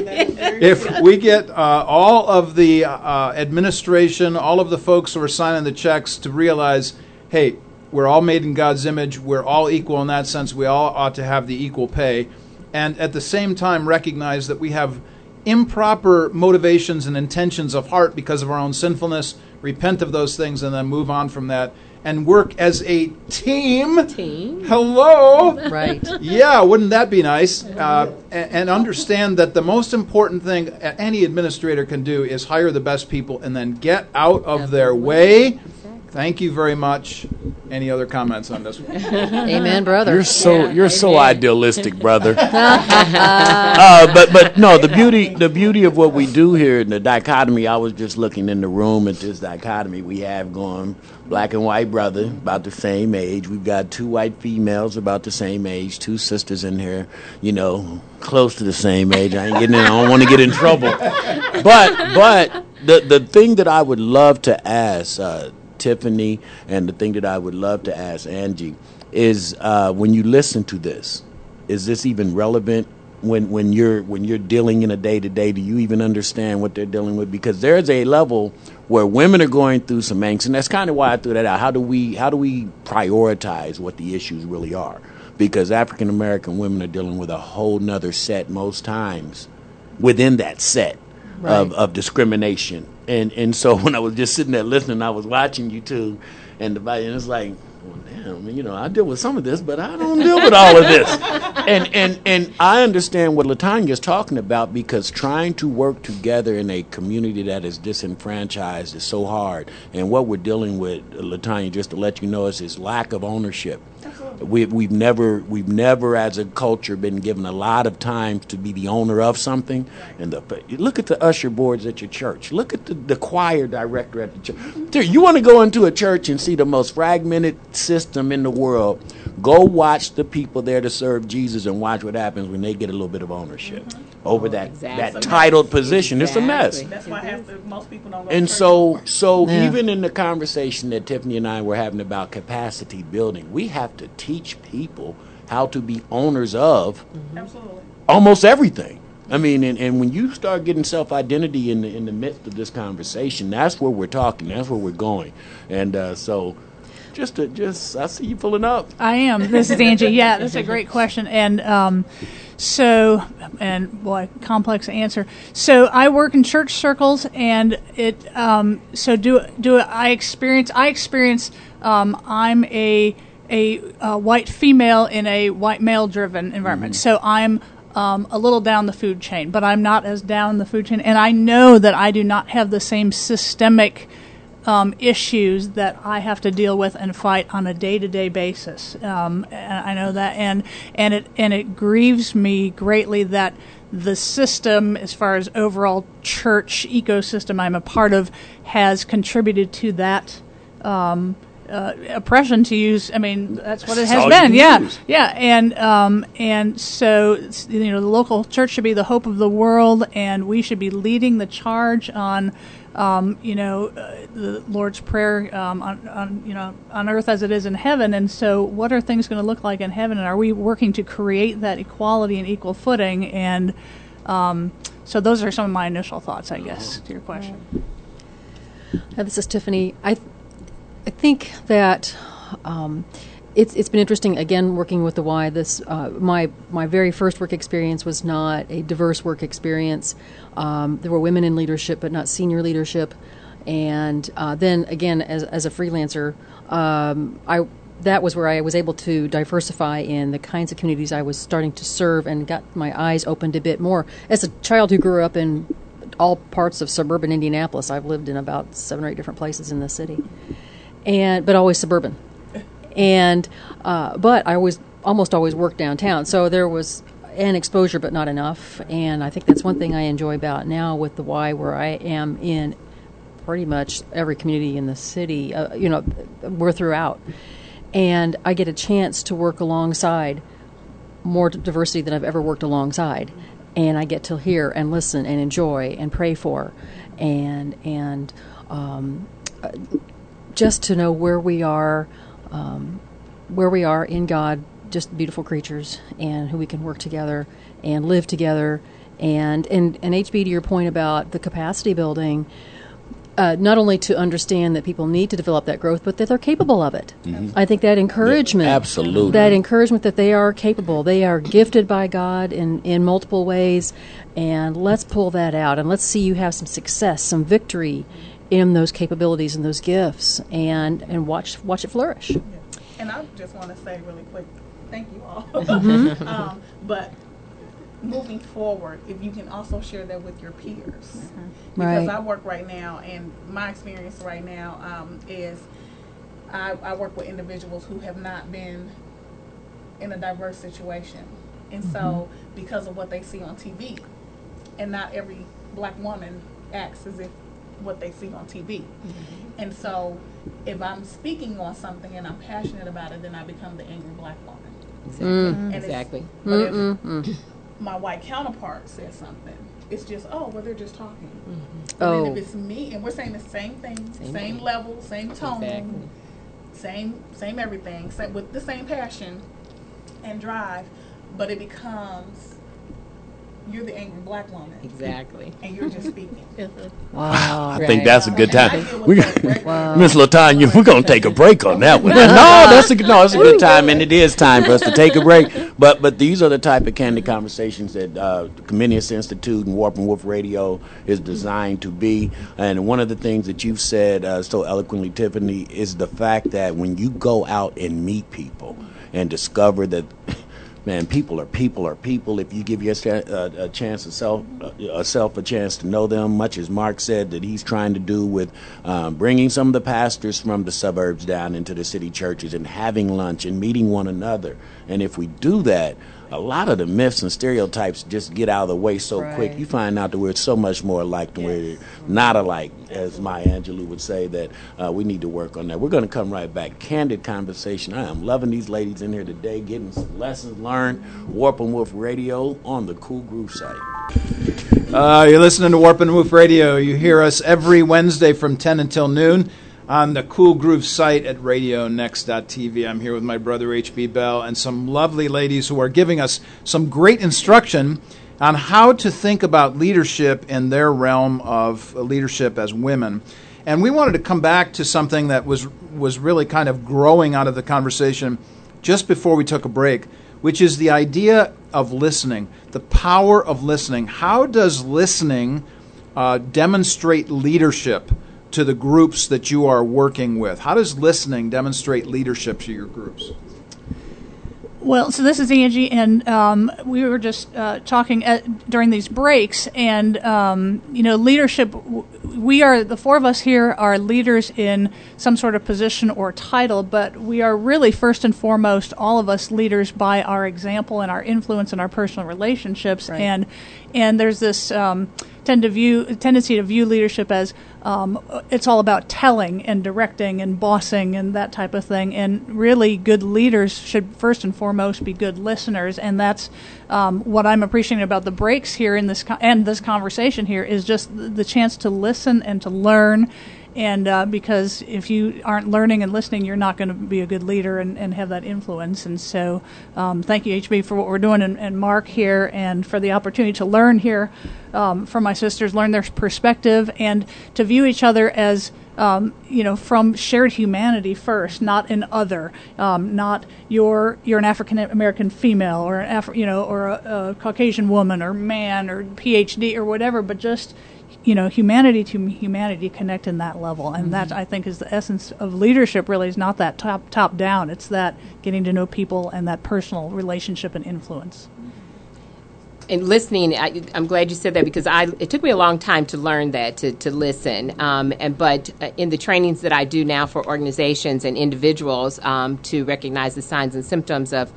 Speaker 2: if we get uh, all of the uh, administration, all of the folks who are signing the checks to realize, hey, we're all made in God's image, we're all equal in that sense, we all ought to have the equal pay, and at the same time recognize that we have improper motivations and intentions of heart because of our own sinfulness, repent of those things, and then move on from that and work as a team.
Speaker 5: Team.
Speaker 2: Hello.
Speaker 3: Right.
Speaker 2: Yeah, wouldn't that be nice? Uh, and, and understand that the most important thing any administrator can do is hire the best people and then get out of their way. Thank you very much. Any other comments on this one?
Speaker 3: Amen, brother.
Speaker 1: You're so
Speaker 5: Yeah,
Speaker 1: you're so idealistic, brother. uh, but but no, the beauty the beauty of what we do here in the dichotomy. I was just looking in the room at this dichotomy we have going. Black and white brother, about the same age. We've got two white females about the same age. Two sisters in here, you know, close to the same age. I ain't getting in. I don't want to get in trouble. But but the the thing that I would love to ask uh, Tiffany, and the thing that I would love to ask Angie is uh, when you listen to this, is this even relevant when when you're when you're dealing in a day to day? Do you even understand what they're dealing with? Because there's a level where women are going through some angst, and that's kind of why I threw that out. How do we how do we prioritize what the issues really are? Because African American women are dealing with a whole nother set most times within that set
Speaker 3: Right.
Speaker 1: of discrimination. And and so when I was just sitting there listening, I was watching you two, and the and it's like, damn, you know, I deal with some of this, but I don't deal with all of this. and and and I understand what Latanya is talking about because trying to work together in a community that is disenfranchised is so hard. And what we're dealing with, Latanya, just to let you know, is this lack of ownership. We, we've never we've never as a culture been given a lot of time to be the owner of something and the look at the usher boards at your church look at the, the choir director at the church mm-hmm. Dude, you want to go into a church and see the most fragmented system in the world go watch the people there to serve jesus and watch what happens when they get a little bit of ownership over that
Speaker 5: Exactly.
Speaker 1: that titled position it's a mess
Speaker 4: That's why half the, most people don't
Speaker 1: and so, so
Speaker 3: Yeah.
Speaker 1: even in the conversation that Tiffany and I were having about capacity building, we have to teach people how to be owners of
Speaker 4: Absolutely.
Speaker 1: almost everything. I mean, and, and when you start getting self identity in the in the midst of this conversation, that's where we're talking. That's where we're going. And uh, so, just to just, I see you pulling up.
Speaker 6: I am. This is Angie. Yeah, that's a great question. And um, so, and boy, complex answer. So I work in church circles, and it. Um, so do do I experience? I experience. Um, I'm a a, uh white female in a white male driven environment. So I'm. Um, a little down the food chain, but I'm not as down the food chain, and I know that I do not have the same systemic um, issues that I have to deal with and fight on a day-to-day basis. Um, and I know that, and and it and it grieves me greatly that the system, as far as overall church ecosystem I'm a part of, has contributed to that. Um, uh, oppression to use. I mean, that's what it has
Speaker 1: all
Speaker 6: been. Yeah,
Speaker 1: use.
Speaker 6: yeah, and um, and so you know the local church should be the hope of the world, and we should be leading the charge on. Um, you know, uh, the Lord's Prayer um, on, on, you know, on earth as it is in heaven. And so, what are things going to look like in heaven? And are we working to create that equality and equal footing? And um, so, those are some of my initial thoughts, I guess, to your question.
Speaker 3: Hi, this is Tiffany. I, th- I think that um, it's it's been interesting again working with the Y. This uh, my my very first work experience was not a diverse work experience. Um, there were women in leadership, but not senior leadership. And uh, then again, as as a freelancer, um, I that was where I was able to diversify in the kinds of communities I was starting to serve and got my eyes opened a bit more. As a child who grew up in all parts of suburban Indianapolis, I've lived in about seven or eight different places in the city, and but always suburban. And uh, but I was almost always worked downtown, so there was an exposure, but not enough. And I think that's one thing I enjoy about now with the Y, where I am in pretty much every community in the city. Uh, you know, we're throughout, and I get a chance to work alongside more diversity than I've ever worked alongside, and I get to hear and listen and enjoy and pray for, and and um, uh, just to know where we are, um, where we are in God, just beautiful creatures, and who we can work together and live together, and and and HB to your point about the capacity building uh, not only to understand that people need to develop that growth, but that they're capable of it. I think that encouragement,
Speaker 1: absolutely.
Speaker 3: that encouragement that they are capable, they are gifted by God in in multiple ways, and let's pull that out and let's see you have some success, some victory in those capabilities and those gifts, and and watch watch it flourish.
Speaker 4: And I just want to say really quick, thank you all.
Speaker 3: Mm-hmm.
Speaker 4: um, but moving forward, if you can also share that with your peers, because
Speaker 3: Mm-hmm. Right.
Speaker 4: I work right now, and my experience right now um, is I, I work with individuals who have not been in a diverse situation, and so
Speaker 3: Mm-hmm.
Speaker 4: because of what they see on TV, and not every black woman acts as if what they see on TV.
Speaker 3: Mm-hmm.
Speaker 4: And so, if I'm speaking on something and I'm passionate about it, then I become the angry black woman.
Speaker 5: Exactly.
Speaker 4: And it's-
Speaker 5: Exactly.
Speaker 4: But if my white counterpart says something, it's just, oh, well, they're just talking. But
Speaker 3: Oh.
Speaker 4: then if it's me, and we're saying the same thing,
Speaker 5: Same
Speaker 4: same,
Speaker 5: thing.
Speaker 4: level, same tone,
Speaker 5: Exactly.
Speaker 4: same same everything, same, with the same passion and drive, but it becomes you're the angry black woman,
Speaker 5: Exactly.
Speaker 4: and you're just speaking.
Speaker 3: Wow.
Speaker 1: I
Speaker 5: Right.
Speaker 1: think that's a good time.
Speaker 4: deal with
Speaker 1: We,
Speaker 4: that.
Speaker 1: Miss Latanya, we're gonna take a break on that one. no, that's a no, it's a good time, and it is time for us to take a break. But but these are the type of candid conversations that uh, the Comenius Institute and Warp and Woof Radio is designed to be. And one of the things that you've said uh, so eloquently, Tiffany, is the fact that when you go out and meet people and discover that. Man, people are people are people. If you give yourself uh, a chance to self, uh, a self a chance to know them, much as Mark said that he's trying to do with um, bringing some of the pastors from the suburbs down into the city churches and having lunch and meeting one another. And if we do that, a lot of the myths and stereotypes just get out of the way so quick. You find out that we're so much more alike than we're not alike, as Maya Angelou would say. That uh, we need to work on that. We're going to come right back. Candid conversation. I am loving these ladies in here today, getting some lessons learned. Warp and Woof Radio on the Cool Groove site.
Speaker 2: Uh, you're listening to Warp and Woof Radio. You hear us every Wednesday from 10 until noon on the Cool Groove site at radionext.tv. I'm here with my brother HB Bell and some lovely ladies who are giving us some great instruction on how to think about leadership in their realm of leadership as women. And we wanted to come back to something that was was really kind of growing out of the conversation just before we took a break, which is the idea of listening, the power of listening. How does listening uh, demonstrate leadership to the groups that you are working with? How does listening demonstrate leadership to your groups?
Speaker 6: Well, so this is Angie, and um, we were just uh, talking at, during these breaks, and um, you know, leadership. We are the four of us here are leaders in some sort of position or title, but we are really first and foremost all of us leaders by our example and our influence and our personal relationships,
Speaker 3: Right.
Speaker 6: and and there's this um, tend to view tendency to view leadership as um, it's all about telling and directing and bossing and that type of thing. And really, good leaders should first and foremost be good listeners, and that's um, what I'm appreciating about the breaks here in this co- and this conversation here is just the chance to listen and to learn and uh, because if you aren't learning and listening, you're not going to be a good leader and, and have that influence. And so, um, thank you, HB, for what we're doing, and, and, Mark here, and for the opportunity to learn here um, from my sisters, learn their perspective, and to view each other as. Um, you know, from shared humanity first, not an other, um, not you're you're an African American female or an Afri- you know or a, a Caucasian woman or man or PhD or whatever, but just you know, humanity to humanity connect in that level, and mm-hmm. that I think is the essence of leadership. Really, is not that top top down. It's that getting to know people and that personal relationship and influence.
Speaker 5: And listening, I, am glad you said that because I it took me a long time to learn that to to listen. Um, and but uh, in the trainings that I do now for organizations and individuals um, to recognize the signs and symptoms of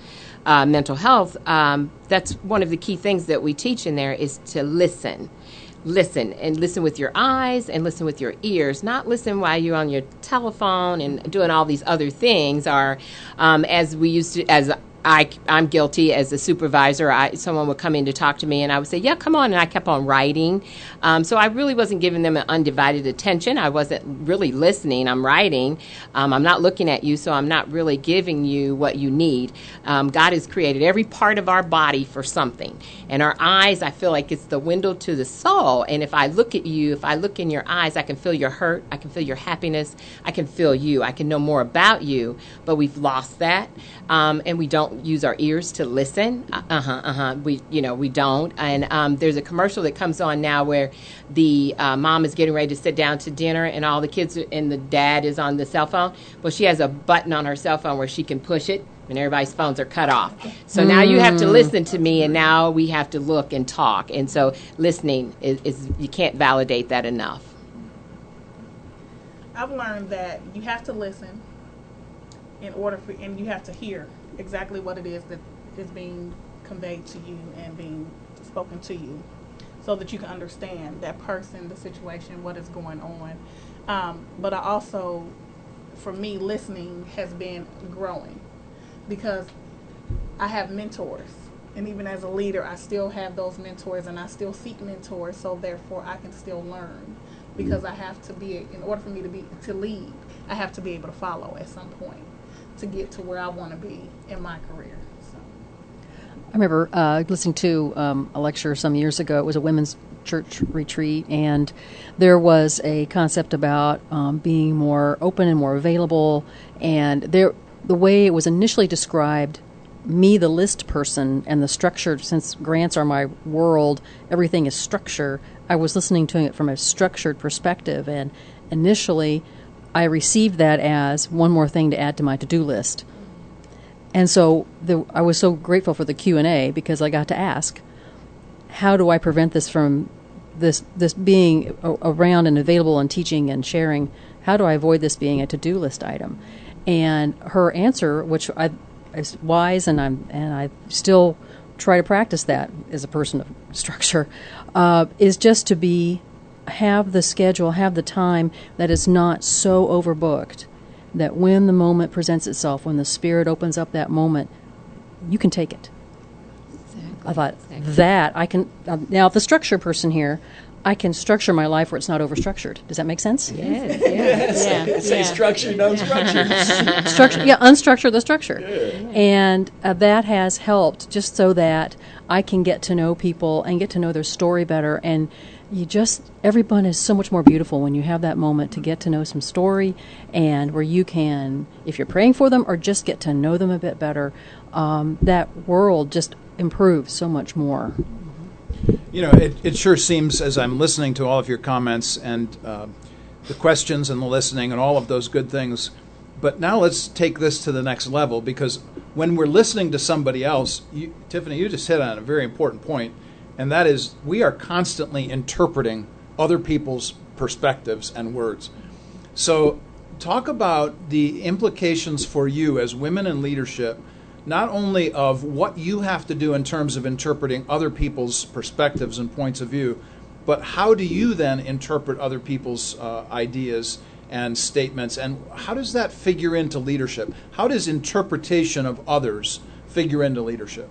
Speaker 5: uh, mental health, um, that's one of the key things that we teach in there is to listen listen and listen with your eyes and listen with your ears, not listen while you're on your telephone and doing all these other things. Or um, as we used to, as I, I'm guilty as a supervisor. I, someone would come in to talk to me, and I would say, "Yeah, come on," and I kept on writing. Um, so I really wasn't giving them an undivided attention. I wasn't really listening. I'm writing. Um, I'm not looking at you, so I'm not really giving you what you need. Um, God has created every part of our body for something, and our eyes. I feel like it's the window to the soul. And if I look at you, if I look in your eyes, I can feel your hurt. I can feel your happiness. I can feel you. I can know more about you. But we've lost that, um, and we don't use our ears to listen. Uh huh. Uh huh. We you know we don't. And um, there's a commercial that comes on now where the uh, mom is getting ready to sit down to dinner, and all the kids and the dad is on the cell phone. Well, she has a button on her cell phone where she can push it. And everybody's phones are cut off. So mm. now you have to listen to me, and now we have to look and talk. And so listening is, is you can't validate that enough.
Speaker 4: I've learned that you have to listen in order for, and you have to hear exactly what it is that is being conveyed to you and being spoken to you so that you can understand that person, the situation, what is going on. Um, but I also, for me, listening has been growing because I have mentors. And even as a leader, I still have those mentors and I still seek mentors, so therefore I can still learn because I have to be, in order for me to be, to lead, I have to be able to follow at some point to get to where I want to be in my career. So.
Speaker 3: I remember uh, listening to um, a lecture some years ago. It was a women's church retreat, and there was a concept about um, being more open and more available. And there, the way it was initially described, me, the list person, and the structure, since grants are my world, everything is structure. I was listening to it from a structured perspective, and initially I received that as one more thing to add to my to-do list. And so the, I was so grateful for the Q&A because I got to ask, how do I prevent this from this this being around and available and teaching and sharing? How do I avoid this being a to-do list item? And her answer, which I is wise and I'm and I still try to practice that as a person of structure, uh, is just to be have the schedule, have the time that is not so overbooked that when the moment presents itself, when the Spirit opens up that moment, you can take it. Exactly. I thought exactly. that I can. Uh, now, the structure person here, I can structure my life where it's not overstructured. Does that make sense?
Speaker 5: Yes. yes.
Speaker 1: yeah. Say yeah. structure, no structure.
Speaker 3: structure. Yeah, unstructure the structure. Yeah. And uh, that has helped just so that I can get to know people and get to know their story better and you just everyone is so much more beautiful when you have that moment to get to know some story and where you can if you're praying for them or just get to know them a bit better um, that world just improves so much more.
Speaker 2: You know it, it sure seems as i'm listening to all of your comments and uh, the questions and the listening and all of those good things but now let's take this to the next level because when we're listening to somebody else you, tiffany you just hit on a very important point and that is we are constantly interpreting other people's perspectives and words. So, talk about the implications for you as women in leadership, not only of what you have to do in terms of interpreting other people's perspectives and points of view, but how do you then interpret other people's uh, ideas and statements, and how does that figure into leadership? How does interpretation of others figure into leadership?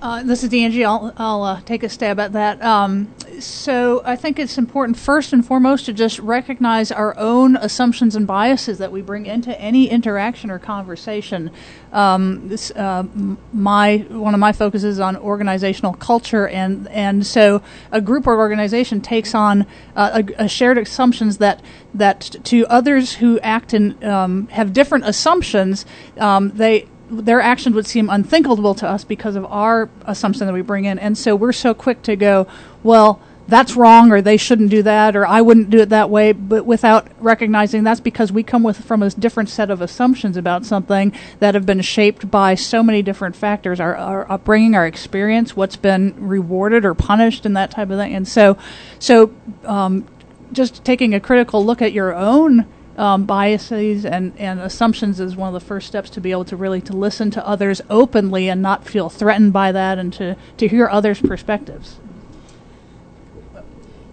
Speaker 6: Uh, this is Angie. I'll, I'll uh, take a stab at that. Um, so I think it's important first and foremost to just recognize our own assumptions and biases that we bring into any interaction or conversation. Um, this, uh, my one of my focuses on organizational culture, and and so a group or organization takes on uh, a, a, shared assumptions that that to others who act and um, have different assumptions, um, they their actions would seem unthinkable to us because of our assumption that we bring in. And so we're so quick to go, well, that's wrong, or they shouldn't do that, or I wouldn't do it that way, but without recognizing that's because we come with from a different set of assumptions about something that have been shaped by so many different factors our, our upbringing, our experience, what's been rewarded or punished, and that type of thing. And so, so um, just taking a critical look at your own um, biases and, and assumptions is one of the first steps to be able to really to listen to others openly and not feel threatened by that and to, to hear others' perspectives.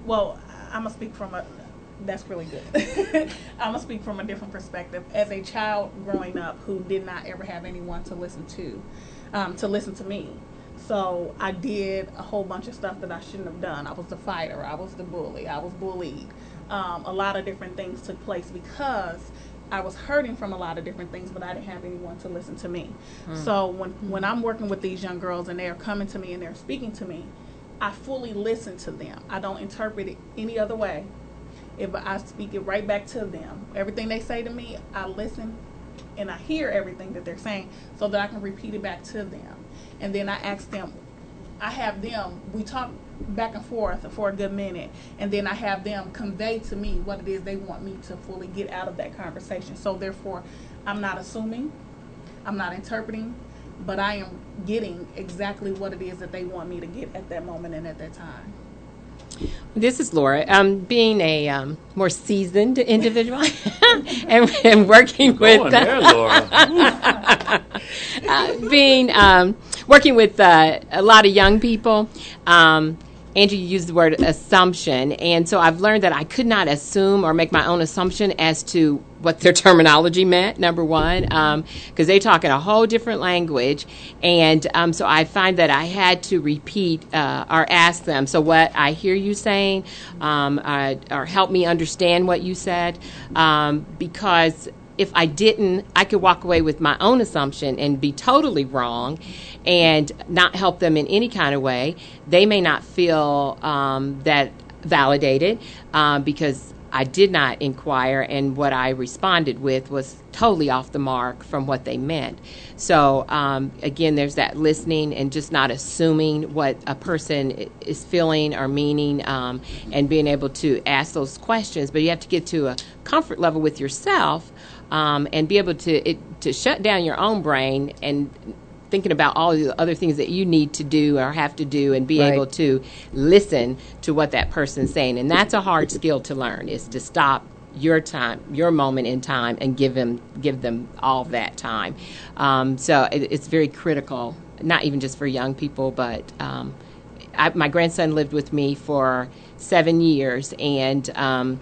Speaker 4: Well, I'm gonna speak from a. That's really good. I'm gonna speak from a different perspective. As a child growing up, who did not ever have anyone to listen to, um, to listen to me, so I did a whole bunch of stuff that I shouldn't have done. I was the fighter. I was the bully. I was bullied um, a lot of different things took place because I was hurting from a lot of different things, but I didn't have anyone to listen to me. Mm. So when when I'm working with these young girls and they are coming to me and they're speaking to me, I fully listen to them. I don't interpret it any other way. If I speak it right back to them, everything they say to me, I listen and I hear everything that they're saying so that I can repeat it back to them. And then I ask them, I have them, we talk back and forth for a good minute, and then I have them convey to me what it is they want me to fully get out of that conversation. So, therefore, I'm not assuming, I'm not interpreting, but I am getting exactly what it is that they want me to get at that moment and at that time.
Speaker 5: This is Laura. Um, being a um, more seasoned individual and, and, working with
Speaker 1: uh, there, Laura.
Speaker 5: uh, being um, working with uh, a lot of young people. Um, Angie used the word assumption, and so I've learned that I could not assume or make my own assumption as to what their terminology meant. Number one, because um, they talk in a whole different language, and um, so I find that I had to repeat uh, or ask them. So what I hear you saying, um, uh, or help me understand what you said, um, because if I didn't, I could walk away with my own assumption and be totally wrong and not help them in any kind of way. They may not feel um, that validated um, because I did not inquire, and what I responded with was totally off the mark from what they meant. So, um, again, there's that listening and just not assuming what a person is feeling or meaning um, and being able to ask those questions. But you have to get to a comfort level with yourself um, and be able to it, to shut down your own brain and thinking about all the other things that you need to do or have to do and be right. able to listen to what that person's saying and that's a hard skill to learn is to stop your time your moment in time and give them give them all that time um, so it, it's very critical not even just for young people but um, I, my grandson lived with me for seven years and um,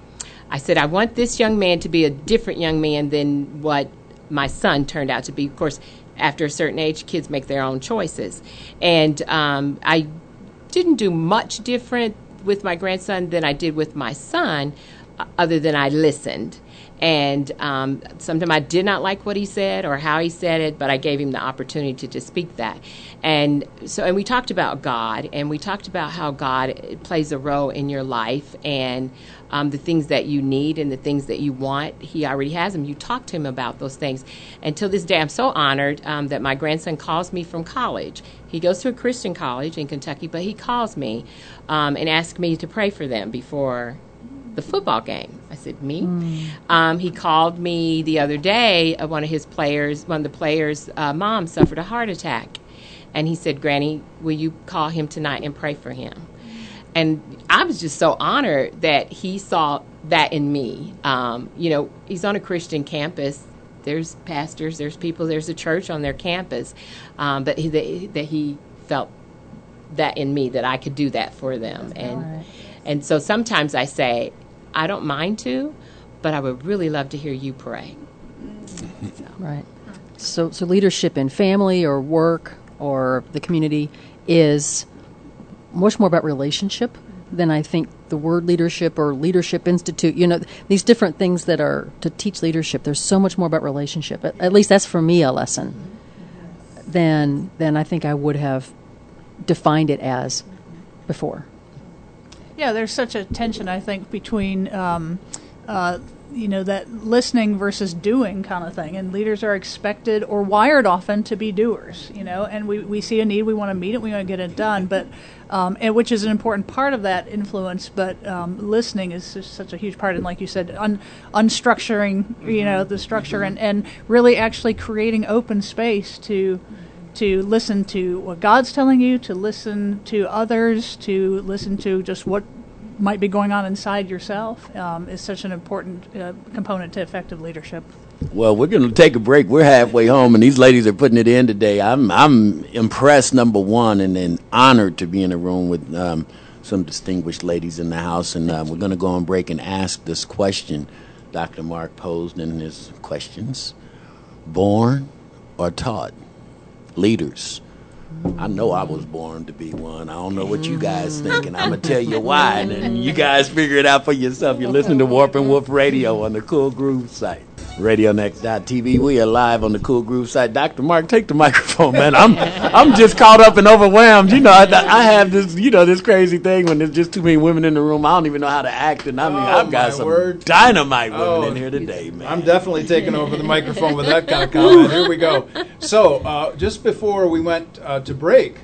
Speaker 5: I said, I want this young man to be a different young man than what my son turned out to be. Of course, after a certain age, kids make their own choices. And um, I didn't do much different with my grandson than I did with my son, uh, other than I listened. And um, sometimes I did not like what he said or how he said it, but I gave him the opportunity to speak that. And so, and we talked about God, and we talked about how God plays a role in your life, and um, the things that you need and the things that you want. He already has them. You talk to him about those things. And till this day, I'm so honored um, that my grandson calls me from college. He goes to a Christian college in Kentucky, but he calls me um, and asks me to pray for them before the football game. I said, me? Mm. Um, he called me the other day. Uh, one of his players, one of the players' uh, mom suffered a heart attack. And he said, Granny, will you call him tonight and pray for him? And I was just so honored that he saw that in me. Um, you know, he's on a Christian campus. There's pastors, there's people, there's a church on their campus, um, but he, that, that he felt that in me that I could do that for them. And and so sometimes I say, I don't mind to, but I would really love to hear you pray.
Speaker 3: Right. So, so leadership in family or work or the community is much more about relationship than I think the word leadership or leadership institute. You know, these different things that are to teach leadership. There's so much more about relationship. At, at least that's for me a lesson. Than than I think I would have defined it as before.
Speaker 6: Yeah, there's such a tension, I think, between um, uh, you know that listening versus doing kind of thing. And leaders are expected or wired often to be doers you know and we, we see a need we want to meet it we want to get it done. But um, and which is an important part of that influence but um, listening is such a huge part. And like you said un, unstructuring you know the structure and, and really actually creating open space to to listen to what God's telling you, to listen to others, to listen to just what might be going on inside yourself um, is such an important uh, component to effective leadership.
Speaker 1: Well, we're going to take a break. We're halfway home, and these ladies are putting it in today. I'm I'm impressed, number one, and then honored to be in a room with um, some distinguished ladies in the house. And uh, we're going to go on break and ask this question Dr. Mark posed in his questions: born or taught? Leaders. I know I was born to be one. I don't know what you guys think, and I'm gonna tell you why, and you guys figure it out for yourself. You're listening to Warp and Woof Radio on the Cool Groove site. RadioNext.tv. We are live on the Cool Groove site. Dr. Mark, take the microphone, man. I'm I'm just caught up and overwhelmed. You know, I, I have this you know this crazy thing when there's just too many women in the room. I don't even know how to act, and I mean
Speaker 2: Oh,
Speaker 1: I've got some
Speaker 2: word.
Speaker 1: dynamite women
Speaker 2: Oh,
Speaker 1: in here today, man.
Speaker 2: I'm definitely taking over the microphone with that kind of comment. Here we go. So, uh, just before we went uh, to break,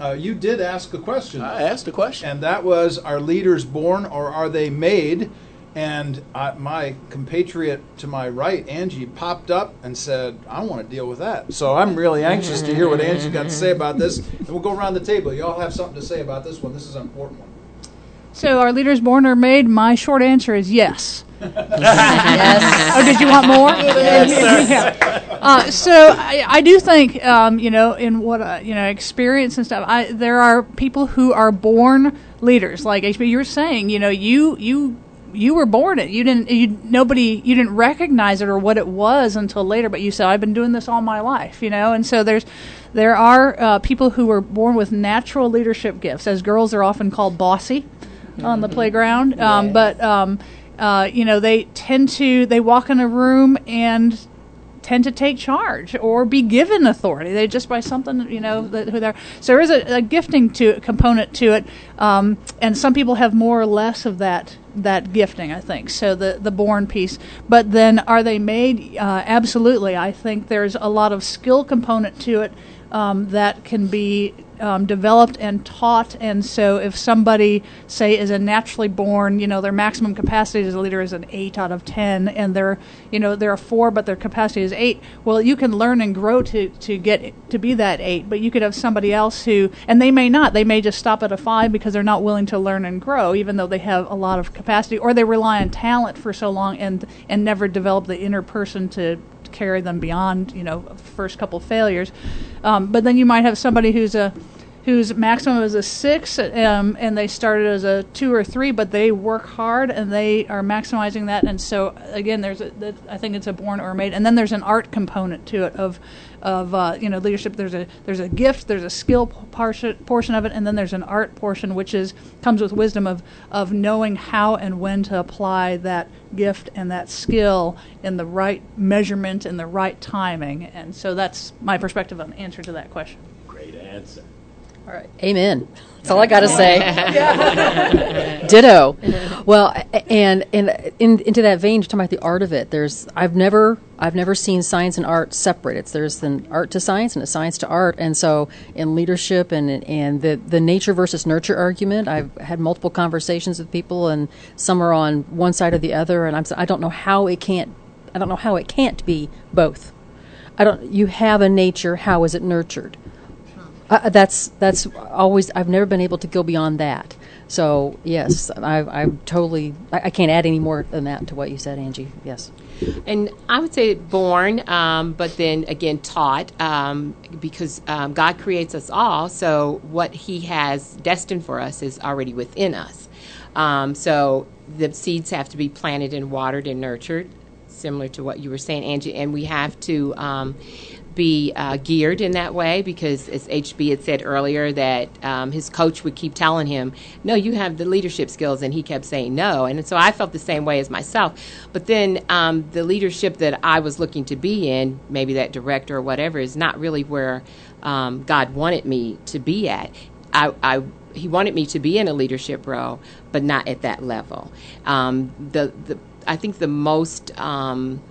Speaker 2: uh, you did ask a question,
Speaker 1: I asked a question.
Speaker 2: and that was: Are leaders born or are they made? And uh, my compatriot to my right, Angie, popped up and said, "I want to deal with that." So I'm really anxious to hear what Angie's got to say about this, and we'll go around the table. You all have something to say about this one. This is an important one.
Speaker 6: So, are leaders born or made? My short answer is yes. yes. Oh, did you want more? Yeah. Uh, so I, I do think, um, you know, in what uh, you know, experience and stuff. I, there are people who are born leaders, like HB. You were saying, you know, you you you were born it. You didn't. You nobody. You didn't recognize it or what it was until later. But you said, "I've been doing this all my life," you know. And so there's there are uh, people who were born with natural leadership gifts. As girls, are often called bossy on the playground. Um, But um, uh, you know, they tend to they walk in a room and tend to take charge or be given authority. They just by something you know that who they're. So there is a, a gifting to component to it, um, and some people have more or less of that that gifting. I think so. The the born piece, but then are they made? Uh, absolutely. I think there's a lot of skill component to it um, that can be um, developed and taught. And so, if somebody, say, is a naturally born, you know, their maximum capacity as a leader is an eight out of ten, and they're, you know, they're a four, but their capacity is eight. Well, you can learn and grow to to get to be that eight. But you could have somebody else who, and they may not. They may just stop at a five because they're not willing to learn and grow, even though they have a lot of capacity, or they rely on talent for so long and and never develop the inner person to carry them beyond you know first couple failures. Um, but then you might have somebody who's a whose maximum is a six um, and they started as a two or three but they work hard and they are maximizing that. And so again there's a i think it's a born or made. And then there's an art component to it of of uh, you know leadership there's a there's a gift there's a skill portion portion of it and then there's an art portion which is comes with wisdom of of knowing how and when to apply that gift and that skill in the right measurement and the right timing and so that's my perspective on the answer to that question
Speaker 1: Great answer.
Speaker 3: All right. Amen. That's all I got to say. Ditto. Well, and and in, into that vein, to talking about the art of it. There's I've never I've never seen science and art separate. It's there's an art to science and a science to art. And so in leadership and and the the nature versus nurture argument, I've had multiple conversations with people, and some are on one side or the other. And I'm I don't know how it can't I don't know how it can't be both. I don't. You have a nature. How is it nurtured? Uh, that's that's always. I've never been able to go beyond that. So yes, I, I'm totally. I, I can't add any more than that to what you said, Angie. Yes.
Speaker 5: And I would say born, um, but then again taught, um, because um, God creates us all. So what He has destined for us is already within us. Um, so the seeds have to be planted and watered and nurtured, similar to what you were saying, Angie. And we have to um, be uh, geared in that way because, as HB had said earlier, that um, his coach would keep telling him, "No, you have the leadership skills," and he kept saying no. And so I felt the same way as myself. But then um, the leadership that I was looking to be in, maybe that director or whatever, is not really where um, God wanted me to be at. I, I he wanted me to be in a leadership role, but not at that level. Um, the, the I think the most um,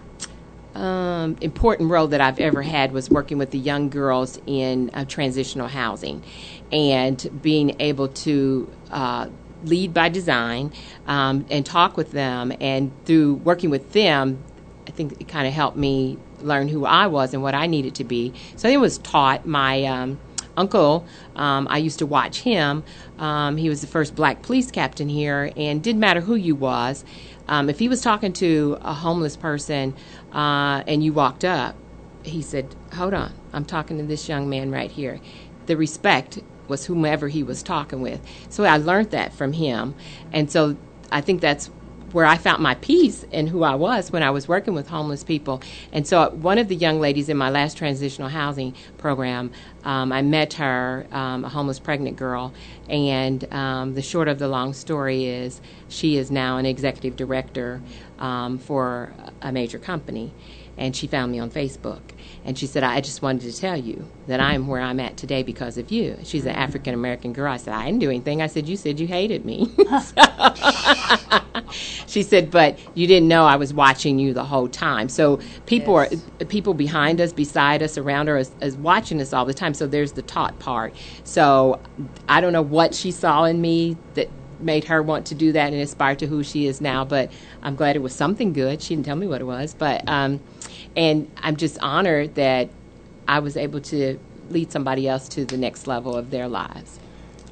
Speaker 5: um, important role that I've ever had was working with the young girls in uh, transitional housing, and being able to. Uh, lead by design um, and talk with them and through working with them i think it kind of helped me learn who i was and what i needed to be so it was taught my um, uncle, um, I used to watch him. Um, he was the first black police captain here, and didn't matter who you was. Um, if he was talking to a homeless person uh, and you walked up, he said, "Hold on, I'm talking to this young man right here." The respect was whomever he was talking with. So I learned that from him, and so I think that's where I found my peace and who I was when I was working with homeless people. And so, one of the young ladies in my last transitional housing program, um, I met her, um, a homeless pregnant girl, and um, the short of the long story is she is now an executive director um, for a major company. And she found me on Facebook. And she said, I just wanted to tell you that I am where I'm at today because of you. She's an African American girl. I said, I didn't do anything. I said, You said you hated me. she said, But you didn't know I was watching you the whole time. So people yes. are people behind us, beside us, around us, is, watching us all the time. So there's the taught part. So I don't know what she saw in me that made her want to do that and aspire to who she is now. But I'm glad it was something good. She didn't tell me what it was, but um, and I'm just honored that I was able to lead somebody else to the next level of their lives.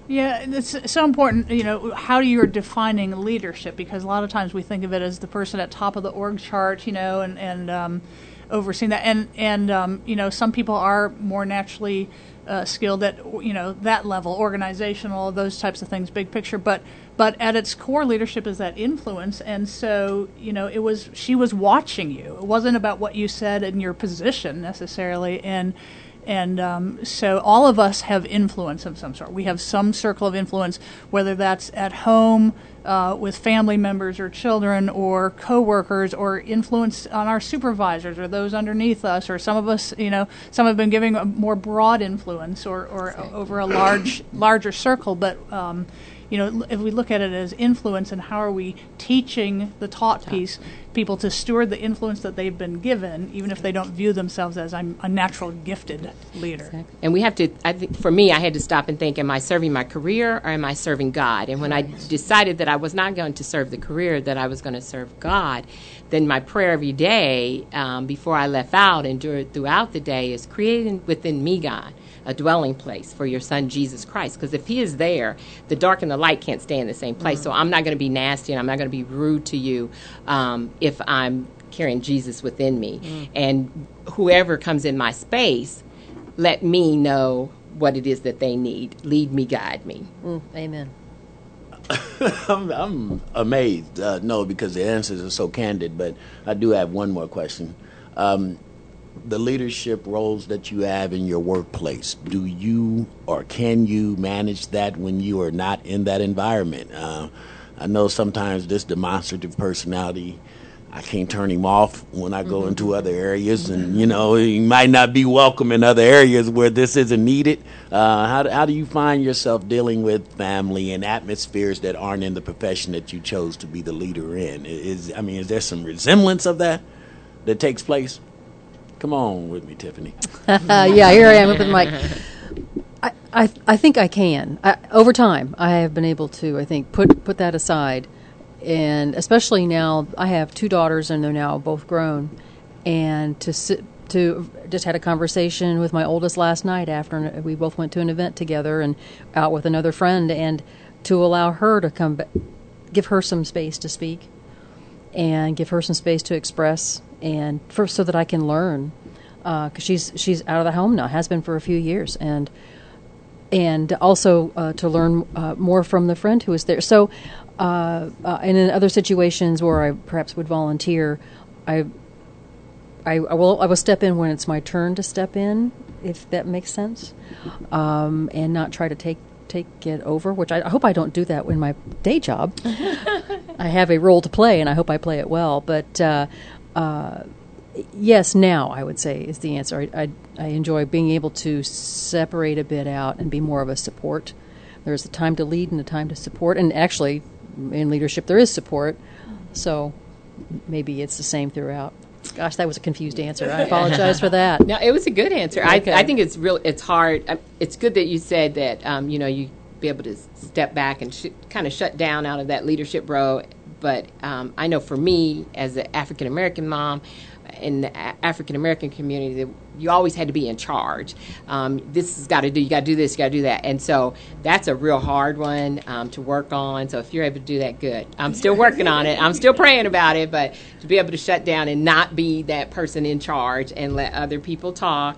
Speaker 6: Yeah, it's so important. You know, how you're defining leadership because a lot of times we think of it as the person at top of the org chart. You know, and and um, overseeing that, and and um, you know, some people are more naturally uh, skilled at you know that level, organizational, those types of things, big picture. But but at its core, leadership is that influence, and so you know it was she was watching you. It wasn't about what you said in your position necessarily, and and um, so all of us have influence of some sort. We have some circle of influence, whether that's at home uh, with family members or children or coworkers, or influence on our supervisors or those underneath us, or some of us, you know, some have been giving a more broad influence or, or over a large larger circle, but. Um, you know, if we look at it as influence and how are we teaching the taught piece, people to steward the influence that they've been given, even if they don't view themselves as I'm a natural gifted leader.
Speaker 5: Exactly. And we have to. I think for me, I had to stop and think: Am I serving my career or am I serving God? And when I decided that I was not going to serve the career, that I was going to serve God, then my prayer every day um, before I left out and throughout the day is creating within me, God a dwelling place for your son Jesus Christ. Because if he is there, the dark and the light can't stay in the same place. Mm-hmm. So I'm not going to be nasty and I'm not going to be rude to you um, if I'm carrying Jesus within me. Mm-hmm. And whoever comes in my space, let me know what it is that they need. Lead me, guide me.
Speaker 3: Mm, amen.
Speaker 1: I'm, I'm, amazed. Uh, no, because the answers are so candid. But I do have one more question. Um, the leadership roles that you have in your workplace, do you or can you manage that when you are not in that environment? Uh, I know sometimes this demonstrative personality, I can't turn him off when I go mm-hmm. into other areas, and you know he might not be welcome in other areas where this isn't needed. Uh, how how do you find yourself dealing with family and atmospheres that aren't in the profession that you chose to be the leader in? Is I mean, is there some resemblance of that that takes place? Come on with me, Tiffany.
Speaker 3: yeah, here I am with the mic. I, I, I think I can. I, over time, I have been able to. I think put put that aside, and especially now, I have two daughters, and they're now both grown, and to sit to just had a conversation with my oldest last night after we both went to an event together and out with another friend and to allow her to come give her some space to speak, and give her some space to express, and for so that I can learn, because she's she's out of the home now, has been for a few years, and and also uh, to learn uh, more from the friend who is there. So, uh, uh, and in other situations where I perhaps would volunteer, I, I, I will I will step in when it's my turn to step in, if that makes sense, um, and not try to take take it over. Which I, I hope I don't do that in my day job. I have a role to play, and I hope I play it well. But uh, yes, now I would say is the answer. I, I, I enjoy being able to separate a bit out and be more of a support. There's a time to lead and a time to support, and actually, in leadership there is support. So maybe it's the same throughout. Gosh, that was a confused answer. I apologize for that.
Speaker 5: No, it was a good answer.
Speaker 3: Okay.
Speaker 5: I, I think it's real. It's hard. Um, It's good that you said that. Um, you know, you be able to step back and sh- kind of shut down out of that leadership role. But um, I know for me, as an African American mom, in the African American community, you always had to be in charge. Um, this has got to do. You got to do this. You got to do that. And so that's a real hard one um, to work on. So if you're able to do that, good. I'm still working on it. I'm still praying about it. But to be able to shut down and not be that person in charge and let other people talk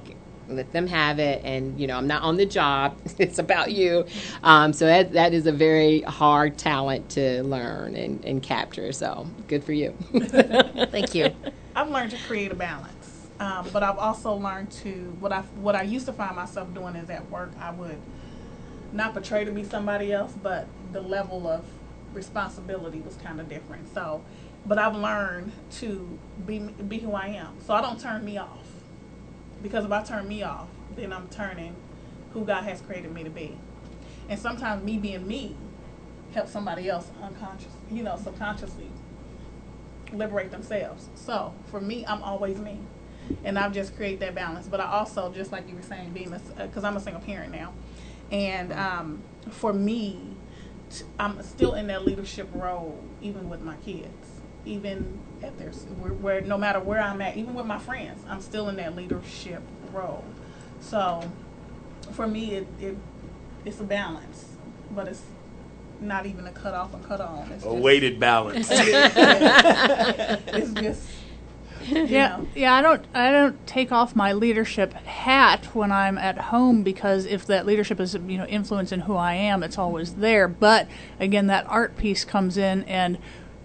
Speaker 5: let them have it and you know i'm not on the job it's about you um, so that, that is a very hard talent to learn and, and capture so good for you
Speaker 3: Thank you.
Speaker 4: I've learned to create a balance, um, but I've also learned to what I what I used to find myself doing is at work I would not portray to be somebody else, but the level of responsibility was kind of different. So, but I've learned to be be who I am. So I don't turn me off because if I turn me off, then I'm turning who God has created me to be. And sometimes me being me helps somebody else unconscious, you know, subconsciously liberate themselves. So for me, I'm always me, and I've just create that balance. But I also, just like you were saying, being because I'm a single parent now, and um, for me, I'm still in that leadership role, even with my kids, even at their where, where no matter where I'm at, even with my friends, I'm still in that leadership role. So for me, it, it it's a balance, but it's not even a cut off and cut on. It's
Speaker 1: A
Speaker 4: just-
Speaker 1: weighted balance.
Speaker 4: it's just
Speaker 6: Yeah,
Speaker 4: know.
Speaker 6: yeah. I don't, I don't take off my leadership hat when I'm at home because if that leadership is, you know, influencing who I am, it's always there. But again, that art piece comes in, and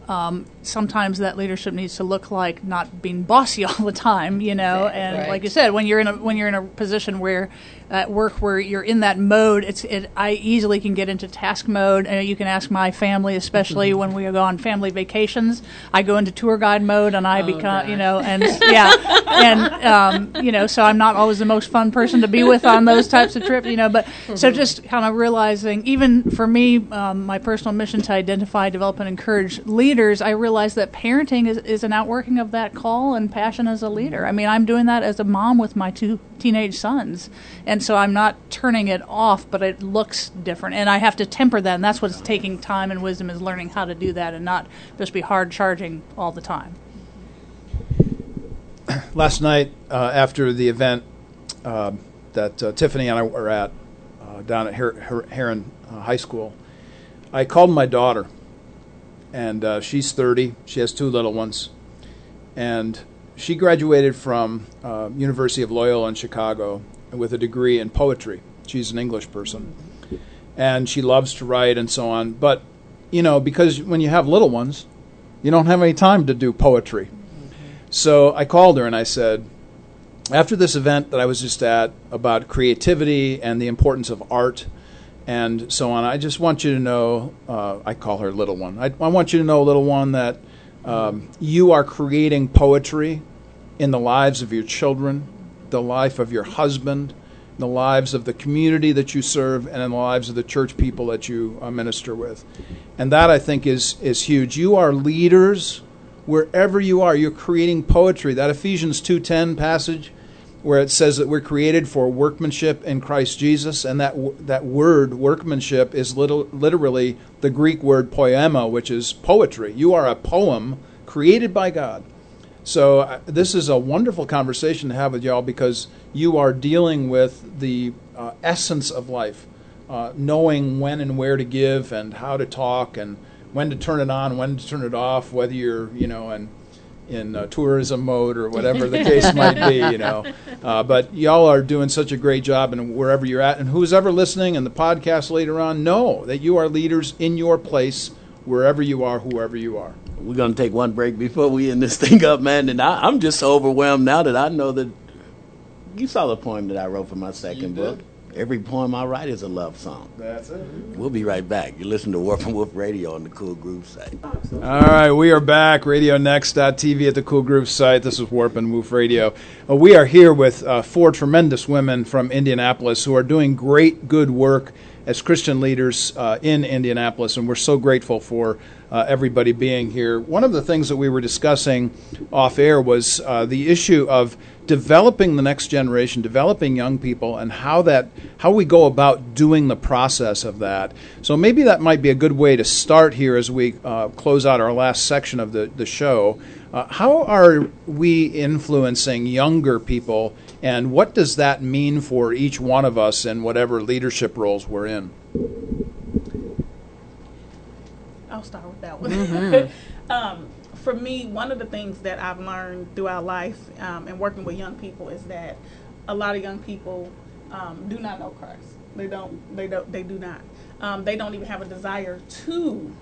Speaker 6: um, sometimes that leadership needs to look like not being bossy all the time, you know. And
Speaker 5: right.
Speaker 6: like you said, when you're in a when you're in a position where at work where you're in that mode, it's it. I easily can get into task mode, and you can ask my family, especially when we go on family vacations. I go into tour guide mode, and I become, you know, and yeah, and um, you know, so I'm not always the most fun person to be with on those types of trips, you know. But so just kind of realizing, even for me, um, my personal mission to identify, develop, and encourage leaders, I realize that parenting is, is an outworking of that call and passion as a leader. I mean, I'm doing that as a mom with my two teenage sons, and so I'm not turning it off, but it looks different, and I have to temper that, and that's what's taking time and wisdom is learning how to do that and not just be hard charging all the time.
Speaker 2: last night uh, after the event uh, that uh, Tiffany and I were at uh, down at Her- Her- Herron uh, High School, I called my daughter, and uh, she's 30. She has two little ones, and she graduated from University of Loyola in Chicago with a degree in poetry. She's an English person, and she loves to write and so on. But you know, because when you have little ones, you don't have any time to do poetry. So I called her and I said, after this event that I was just at about creativity and the importance of art and so on, I just want you to know, uh, I call her little one. I, I want you to know, little one, that um, you are creating poetry in the lives of your children, the life of your husband, the lives of the community that you serve, and in the lives of the church people that you uh, minister with. And that I think is is huge. You are leaders wherever you are. You're creating poetry. That Ephesians two ten passage, where it says that we're created for workmanship in Christ Jesus, and that that word workmanship is little, literally the Greek word poema, which is poetry. You are a poem created by God. So uh, this is a wonderful conversation to have with y'all because you are dealing with the uh, essence of life, uh, knowing when and where to give and how to talk and when to turn it on, when to turn it off, whether you're you know in in uh, tourism mode or whatever the case might be, you know. Uh, but y'all are doing such a great job, and wherever you're at, and who's ever listening, and the podcast later on, know that you are leaders in your place, wherever you are, whoever you are.
Speaker 1: We're gonna take one break before we end this thing up, man. And I, I'm just so overwhelmed now that I know that you saw the poem that I wrote for my second book. Every poem I write is a love song.
Speaker 2: That's it.
Speaker 1: We'll be right back. You listen to Warp and Woof Radio on the Cool Groove site.
Speaker 2: All right, we are back. RadioNext.tv at the Cool Groove site. This is Warp and Woof Radio. Uh, we are here with uh, four tremendous women from Indianapolis who are doing great, good work as Christian leaders uh, in Indianapolis, and we're so grateful for uh, everybody being here. One of the things that we were discussing off air was uh, the issue of developing the next generation, developing young people, and how that how we go about doing the process of that. So maybe that might be a good way to start here as we uh, close out our last section of the the show. Uh, how are we influencing younger people, and what does that mean for each one of us in whatever leadership roles we're in?
Speaker 4: I'll start with that one. um, for me, one of the things that I've learned throughout life um, and working with young people is that a lot of young people um, do not know Christ. They don't. They don't. They do not. Um, they don't even have a desire to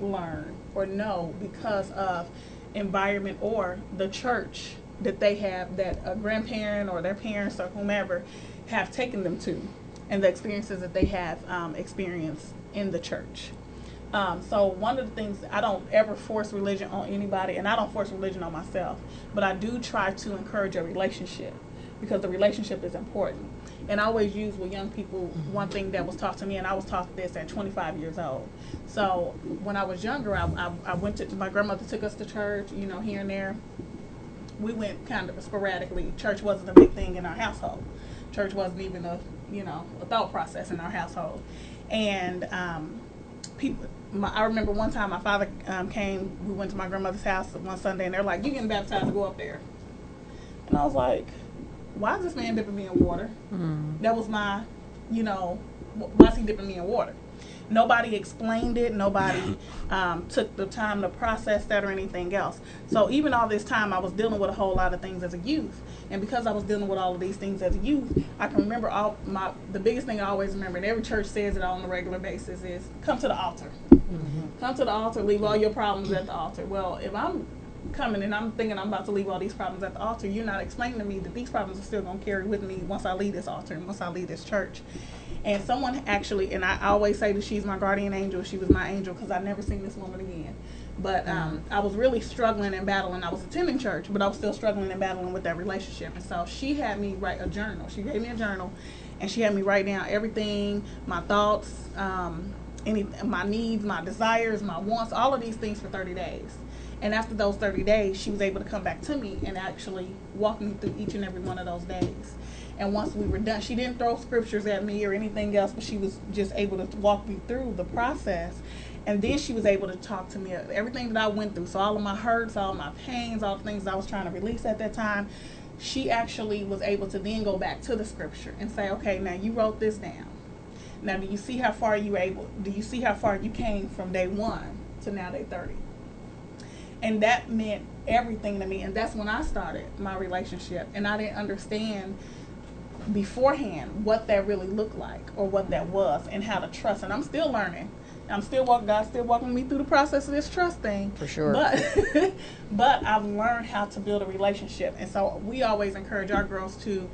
Speaker 4: learn or know because of environment or the church that they have that a grandparent or their parents or whomever have taken them to and the experiences that they have um, experienced in the church. Um, so one of the things I don't ever force religion on anybody, and I don't force religion on myself, but I do try to encourage a relationship because the relationship is important. And I always use with young people one thing that was taught to me, and I was taught this at 25 years old. So when I was younger, I, I, I went to my grandmother took us to church, you know, here and there. We went kind of sporadically. Church wasn't a big thing in our household. Church wasn't even a you know a thought process in our household, and um, people. My, I remember one time my father um, came. We went to my grandmother's house one Sunday, and they're like, "You getting baptized to go up there?" And I was like, "Why is this man dipping me in water?" That was my, you know, wh- why is he dipping me in water? Nobody explained it. Nobody um, took the time to process that or anything else. So even all this time, I was dealing with a whole lot of things as a youth, and because I was dealing with all of these things as a youth, I can remember all my. The biggest thing I always remember, and every church says it on a regular basis, is come to the altar. Come to the altar. Leave all your problems at the altar. Well, if I'm coming and I'm thinking I'm about to leave all these problems at the altar, you're not explaining to me that these problems are still going to carry with me once I leave this altar and once I leave this church. And someone actually, and I always say that she's my guardian angel. She was my angel because I never seen this woman again. But um, I was really struggling and battling. I was attending church, but I was still struggling and battling with that relationship. And so she had me write a journal. She gave me a journal, and she had me write down everything, my thoughts, um, any my needs, my desires, my wants, all of these things for 30 days. And after those 30 days, she was able to come back to me and actually walk me through each and every one of those days. And once we were done, she didn't throw scriptures at me or anything else, but she was just able to walk me through the process. And then she was able to talk to me of everything that I went through. So all of my hurts, all my pains, all the things I was trying to release at that time. She actually was able to then go back to the scripture and say, okay, now you wrote this down. Now, do you see how far you able? Do you see how far you came from day one to now day thirty? And that meant everything to me. And that's when I started my relationship. And I didn't understand beforehand what that really looked like or what that was and how to trust. And I'm still learning. I'm still walking. God's still walking me through the process of this trust thing.
Speaker 3: For sure.
Speaker 4: But but I've learned how to build a relationship, and so we always encourage our girls to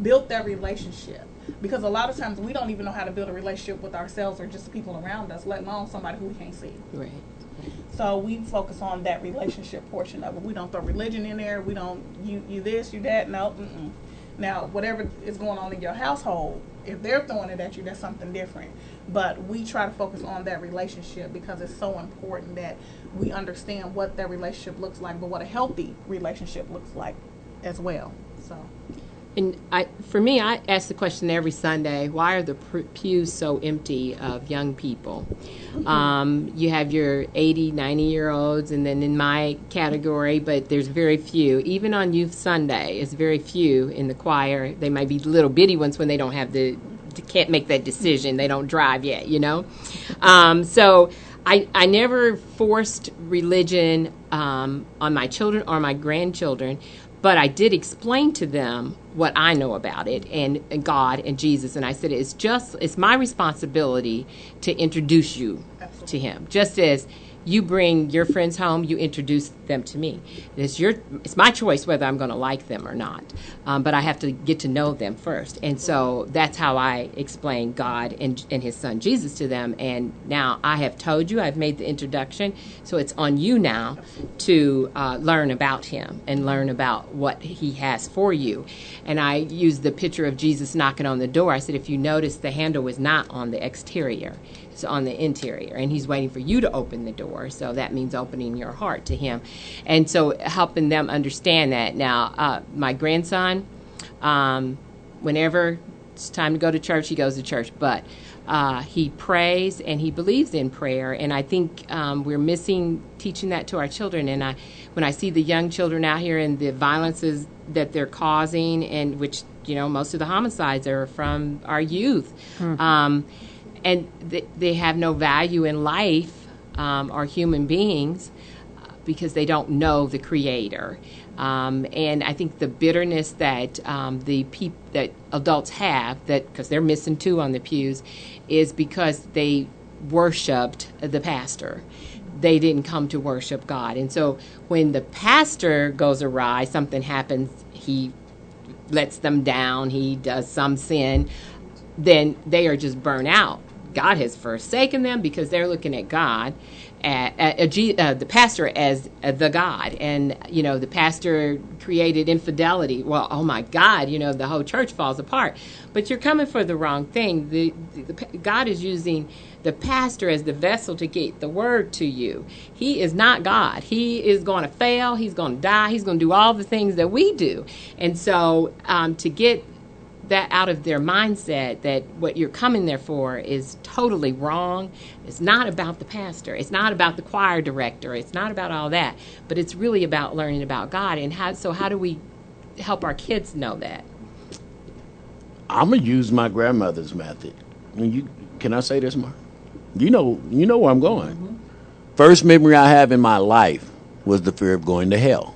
Speaker 4: build that relationship because a lot of times we don't even know how to build a relationship with ourselves or just the people around us, let alone somebody who we can't see.
Speaker 5: Right.
Speaker 4: So we focus on that relationship portion of it. We don't throw religion in there. We don't you you this you that. No. Mm-mm. Now whatever is going on in your household, if they're throwing it at you, that's something different. But we try to focus on that relationship because it's so important that we understand what that relationship looks like, but what a healthy relationship looks like as well. So.
Speaker 5: And I, for me, I ask the question every Sunday: Why are the pr- pews so empty of young people? Um, you have your 80, 90 year olds, and then in my category, but there's very few. Even on Youth Sunday, it's very few in the choir. They might be little bitty ones when they don't have the can't make that decision. They don't drive yet, you know. Um, so I I never forced religion um, on my children or my grandchildren, but I did explain to them what I know about it and, and God and Jesus. And I said it's just it's my responsibility to introduce you to Him, just as you bring your friends home, you introduce them to me. It's your, it's my choice whether I'm going to like them or not, um, but I have to get to know them first. And so that's how I explain God and, and His Son Jesus to them. And now I have told you, I've made the introduction, so it's on you now to uh, learn about Him and learn about what He has for you. And I used the picture of Jesus knocking on the door. I said, if you notice, the handle was not on the exterior on the interior and he's waiting for you to open the door so that means opening your heart to him. And so helping them understand that. Now uh, my grandson um, whenever it's time to go to church he goes to church but uh, he prays and he believes in prayer and i think um, we're missing teaching that to our children. And i when i see the young children out here and the violences that they're causing and which you know most of the homicides are from our youth. Mm-hmm. um, and th- they have no value in life um, or human beings because they don't know the creator. Um, and I think the bitterness that um, the peop- that adults have that because they're missing two on the pews is because they worshipped the pastor. They didn't come to worship God. And so when the pastor goes awry something happens he lets them down he does some sin then they are just burnt out God has forsaken them because they're looking at God, at, at, at uh, the pastor as uh, the God. And, you know, the pastor created infidelity. Well, oh my God, you know, the whole church falls apart. But you're coming for the wrong thing. The, the, the, God is using the pastor as the vessel to get the word to you. He is not God. He is going to fail. He's going to die. He's going to do all the things that we do. And so um, to get that out of their mindset that what you're coming there for is totally wrong. It's not about the pastor. It's not about the choir director. It's not about all that. But it's really about learning about God. And how, so, how do we help our kids know that?
Speaker 1: I'm gonna use my grandmother's method. You can I say this, Mark? You know, you know where I'm going. Mm-hmm. First memory I have in my life was the fear of going to hell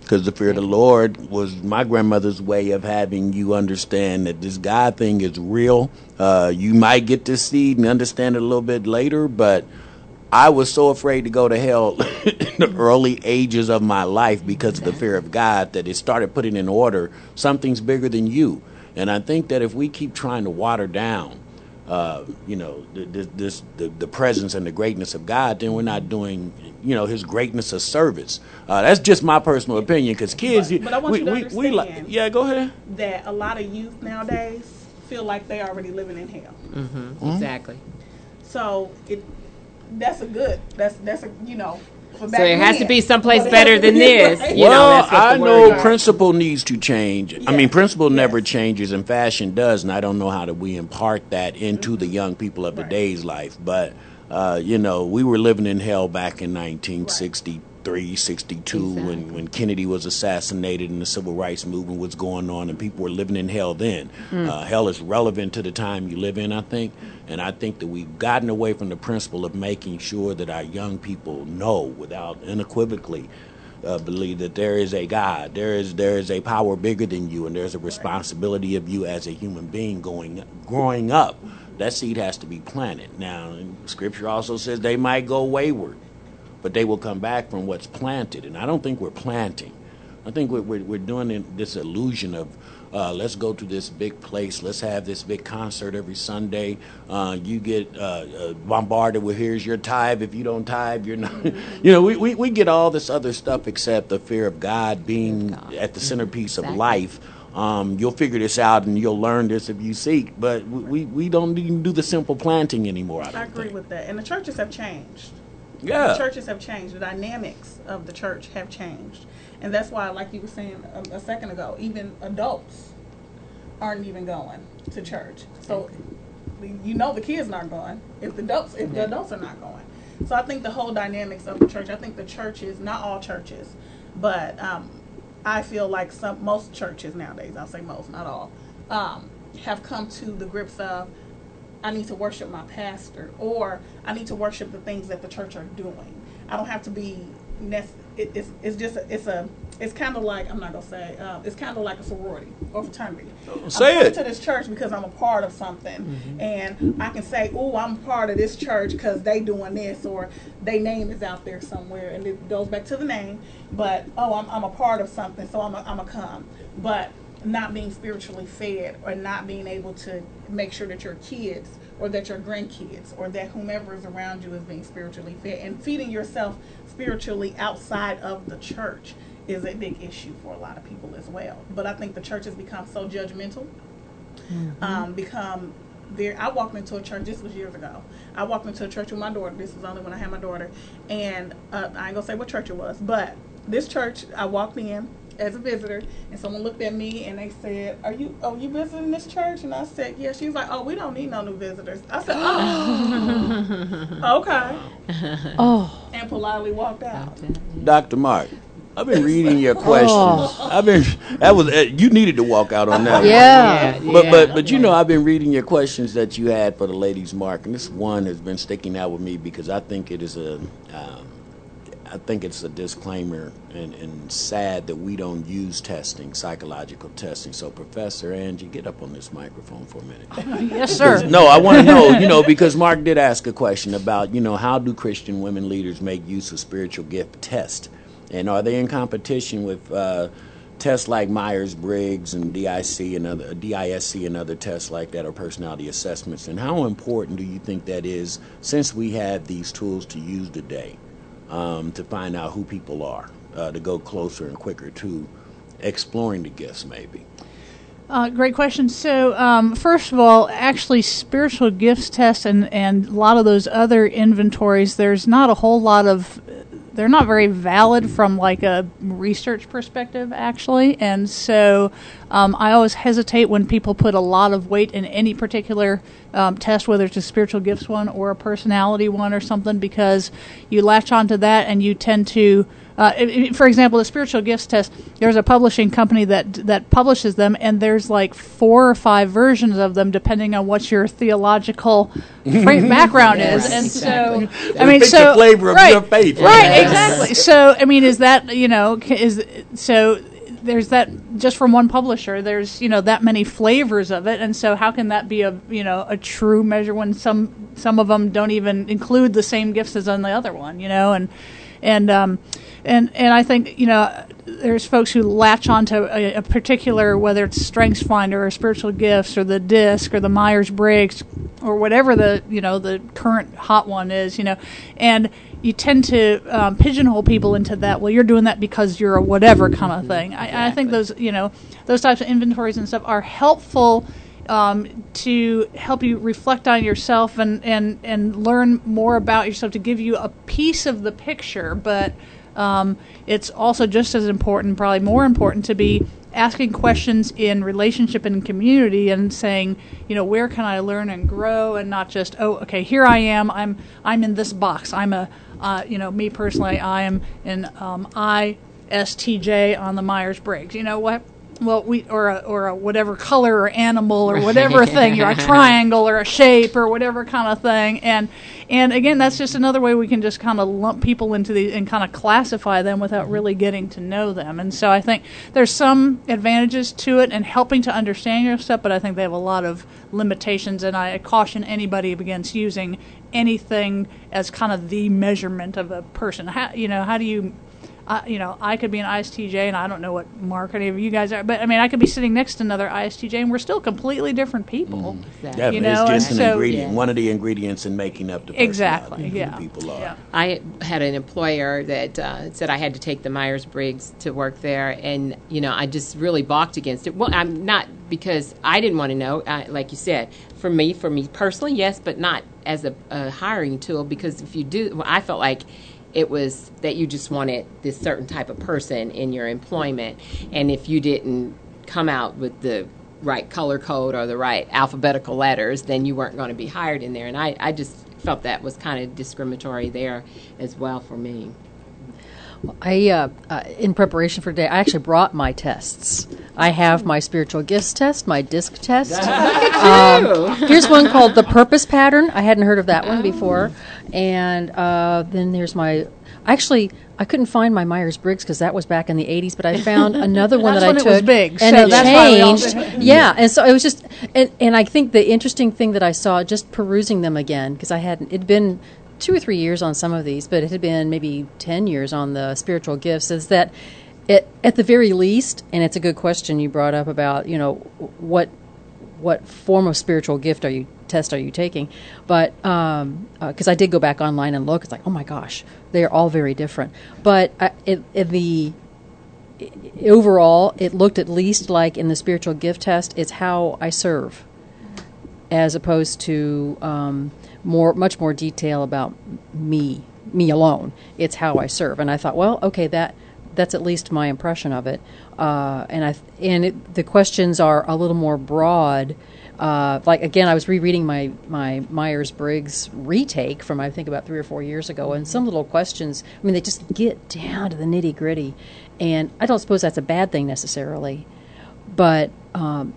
Speaker 1: because mm. the fear of the Lord was my grandmother's way of having you understand that this God thing is real. Uh, you might get to see and understand it a little bit later, but I was so afraid to go to hell in the early ages of my life because of the fear of God that it started putting in order something's bigger than you. And I think that if we keep trying to water down uh, you know, the, this the, the presence and the greatness of God, then we're not doing, you know, His greatness of service. Uh, that's just my personal opinion, because kids,
Speaker 4: but, but I want
Speaker 1: we,
Speaker 4: you to
Speaker 1: we, we like, yeah, go ahead.
Speaker 4: That a lot of youth nowadays feel like they're already living in hell.
Speaker 5: Mm-hmm. Mm-hmm. Exactly.
Speaker 4: So it that's a good. That's that's a you know
Speaker 5: so it has to be someplace better than this.
Speaker 1: You well, I know principle needs to change. I mean, principle never changes, and fashion does, and I don't know how to we impart that into the young people of today's life. But uh, you know, we were living in hell back in 1960. 362 exactly. when, when Kennedy was assassinated and the civil rights movement was going on and people were living in hell then. Mm. Uh, hell is relevant to the time you live in, I think. And I think that we've gotten away from the principle of making sure that our young people know without unequivocally uh, believe that there is a God, there is there is a power bigger than you, and there's a responsibility of you as a human being going growing up. That seed has to be planted. Now, Scripture also says they might go wayward but they will come back from what's planted. And I don't think we're planting. I think we're, we're, we're doing this illusion of uh, let's go to this big place, let's have this big concert every Sunday. Uh, you get uh, uh bombarded with here's your tithe. If you don't tithe, you're not. you know, we, we, we get all this other stuff except the fear of God being God. at the centerpiece exactly. of life. Um, you'll figure this out and you'll learn this if you seek. But we, we don't even do the simple planting anymore. I,
Speaker 4: I agree
Speaker 1: think.
Speaker 4: with that. And the churches have changed.
Speaker 1: Yeah.
Speaker 4: The churches have changed. The dynamics of the church have changed. And that's why, like you were saying a, a second ago, even adults aren't even going to church. So you know the kids not going if the adults if the adults are not going. So I think the whole dynamics of the church. I think the churches, not all churches, but um, I feel like some most churches nowadays. I'll say most, not all. Um, have come to the grips of I need to worship my pastor or I need to worship the things that the church are doing. I don't have to be nec- it, it's, it's just a, it's a it's kind of like I'm not gonna say uh, it's kind of like a sorority or fraternity.
Speaker 1: Say
Speaker 4: I'm
Speaker 1: it.
Speaker 4: to this church because I'm a part of something, and I can say, "Oh, I'm part of this church because they doing this," or they name is out there somewhere, and it goes back to the name. But oh, I'm, I'm a part of something, so I'm a, I'm a come. But not being spiritually fed, or not being able to make sure that your kids or that your grandkids or that whomever is around you is being spiritually fed and feeding yourself spiritually outside of the church is a big issue for a lot of people as well. But I think the church has become so judgmental, um, become very. I walked into a church. This was years ago. I walked into a church with my daughter. This was only when I had my daughter, and uh, I ain't gonna say what church it was, but this church I walked in as a visitor, and someone looked at me and they said, "Are you? Oh, you visiting this church?" And I said, "Yeah." She was like, "Oh, we don't need no new visitors." I said, "Oh, okay,"
Speaker 3: Oh,
Speaker 4: and politely walked out.
Speaker 1: Dr. Mark, I've been reading your questions. I've been that was uh, you needed to walk out on that. one.
Speaker 3: yeah.
Speaker 1: But but but you know I've been reading your questions that you had for the ladies' mark, and this one has been sticking out with me because I think it is a, um, I think it's a disclaimer and, and sad that we don't use testing, psychological testing. So Professor Angie, get up on this microphone for a minute.
Speaker 6: Yes, sir.
Speaker 1: No, I want to know, you know, because Mark did ask a question about, you know, how do Christian women leaders make use of spiritual gift test, and are they in competition with uh, tests like Myers Briggs and DIC and other DISC and other tests like that, or personality assessments? And how important do you think that is, since we have these tools to use today, um, to find out who people are, uh, to go closer and quicker to exploring the gifts, maybe?
Speaker 6: Uh, great question. So, um, first of all, actually, spiritual gifts test and, and a lot of those other inventories, there's not a whole lot of, they're not very valid from like a research perspective, actually. And so, um, I always hesitate when people put a lot of weight in any particular um, test, whether it's a spiritual gifts one or a personality one or something, because you latch onto that and you tend to. Uh, for example, the spiritual gifts test. There's a publishing company that that publishes them, and there's like four or five versions of them, depending on what your theological background is.
Speaker 5: Right,
Speaker 6: And
Speaker 5: exactly.
Speaker 6: so, I mean, so
Speaker 1: flavor of
Speaker 6: right,
Speaker 1: your faith.
Speaker 6: right? Exactly. So, I mean, is that you know is so there's that just from one publisher there's you know that many flavors of it and so how can that be a you know a true measure when some some of them don't even include the same gifts as on the other one you know and and um and and I think you know there's folks who latch onto a, a particular whether it's Strengths Finder or Spiritual Gifts or the DISC or the Myers Briggs or whatever the you know the current hot one is you know and you tend to um, pigeonhole people into that. Well, you're doing that because you're a whatever kind of thing. I, I think those, you know, those types of inventories and stuff are helpful um, to help you reflect on yourself and, and, and learn more about yourself to give you a piece of the picture. But um, it's also just as important, probably more important, to be asking questions in relationship and community and saying, you know, where can I learn and grow, and not just, oh, okay, here I am. I'm I'm in this box. I'm a, uh, you know, me personally, I am in um, ISTJ on the Myers Briggs. You know what? Well, we or a, or a whatever color or animal or whatever thing, you're a triangle or a shape or whatever kind of thing, and and again, that's just another way we can just kind of lump people into the and kind of classify them without mm-hmm. really getting to know them. And so I think there's some advantages to it and helping to understand your stuff, but I think they have a lot of limitations. And I caution anybody against using anything as kind of the measurement of a person. How you know how do you I, you know, I could be an ISTJ, and I don't know what Mark any of you guys are, but I mean, I could be sitting next to another ISTJ, and we're still completely different people.
Speaker 5: Exactly.
Speaker 1: Yeah,
Speaker 6: You
Speaker 1: it's
Speaker 6: know,
Speaker 1: just
Speaker 6: and
Speaker 1: an
Speaker 6: so-
Speaker 1: ingredient,
Speaker 5: Yeah.
Speaker 1: one of the ingredients in making up the
Speaker 6: Exactly,
Speaker 1: personality,
Speaker 6: yeah.
Speaker 1: people are.
Speaker 6: Yeah.
Speaker 5: I had an employer that uh, said I had to take the Myers Briggs to work there, and you know I just really balked against it. Well, I'm not because I didn't want to know. I, like you said, for me, for me personally, yes, but not as a, a hiring tool because if you do, well, I felt like it was that you just wanted this certain type of person in your employment, and if you didn't come out with the right color code or the right alphabetical letters, then you weren't going to be hired in there. And I, I just felt that was kind of discriminatory there as well for me.
Speaker 3: I, uh, uh, in preparation for today, I actually brought my tests. I have my spiritual gifts test, my disc test. Um, here's one called the purpose pattern. I hadn't heard of that one before. And uh, then there's my. Actually, I couldn't find my Myers Briggs because that was back in the 80s, but I found another one that I
Speaker 6: when it
Speaker 3: took.
Speaker 6: was big,
Speaker 3: and
Speaker 6: so
Speaker 3: it
Speaker 6: that's
Speaker 3: changed. yeah, and so it was just. And, and I think the interesting thing that I saw just perusing them again, because I hadn't. It'd been two or three years on some of these, but it had been maybe 10 years on the spiritual gifts, is that it, at the very least, and it's a good question you brought up about, you know, what what form of spiritual gift are you test are you taking? But um, because I did go back online and look, it's like, oh my gosh, they are all very different. But I, it, it, the overall, it looked at least like in the spiritual gift test, it's how I serve, as opposed to um, more, much more detail about me, me alone. It's how I serve, and I thought, well, okay, that that's at least my impression of it. Uh, and I and it, the questions are a little more broad. Uh, like again, I was rereading my my Myers Briggs retake from I think about three or four years ago, and some little questions. I mean, they just get down to the nitty gritty, and I don't suppose that's a bad thing necessarily, but um,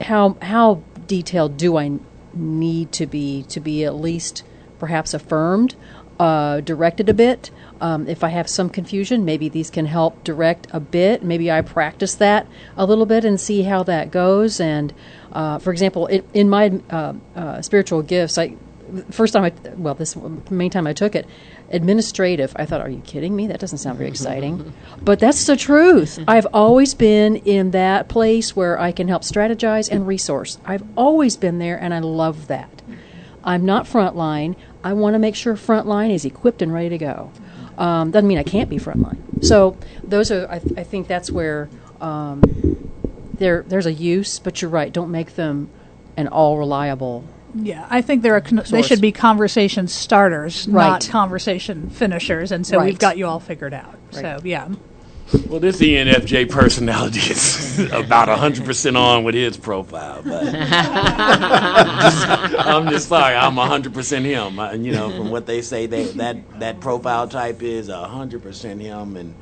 Speaker 3: how how detailed do I need to be to be at least perhaps affirmed, uh, directed a bit? Um, if I have some confusion, maybe these can help direct a bit. Maybe I practice that a little bit and see how that goes. And uh, for example, it, in my uh, uh, spiritual gifts, I first time I well this main time I took it, administrative. I thought, are you kidding me? That doesn't sound very exciting, but that's the truth. I've always been in that place where I can help strategize and resource. I've always been there, and I love that. I'm not frontline. I want to make sure frontline is equipped and ready to go. Um, doesn't mean I can't be frontline. So those are, I, th- I think that's where um, there there's a use, but you're right. Don't make them an all reliable.
Speaker 6: Yeah, I think they're a con- they should be conversation starters, not conversation finishers, and so
Speaker 3: Right.
Speaker 6: we've got you all figured out.
Speaker 3: Right.
Speaker 6: So yeah,
Speaker 1: Well, this ENFJ personality is about 100% on with his profile. But I'm just sorry, I'm 100% him. I, you know, from what they say, they, that, that profile type is 100% him, and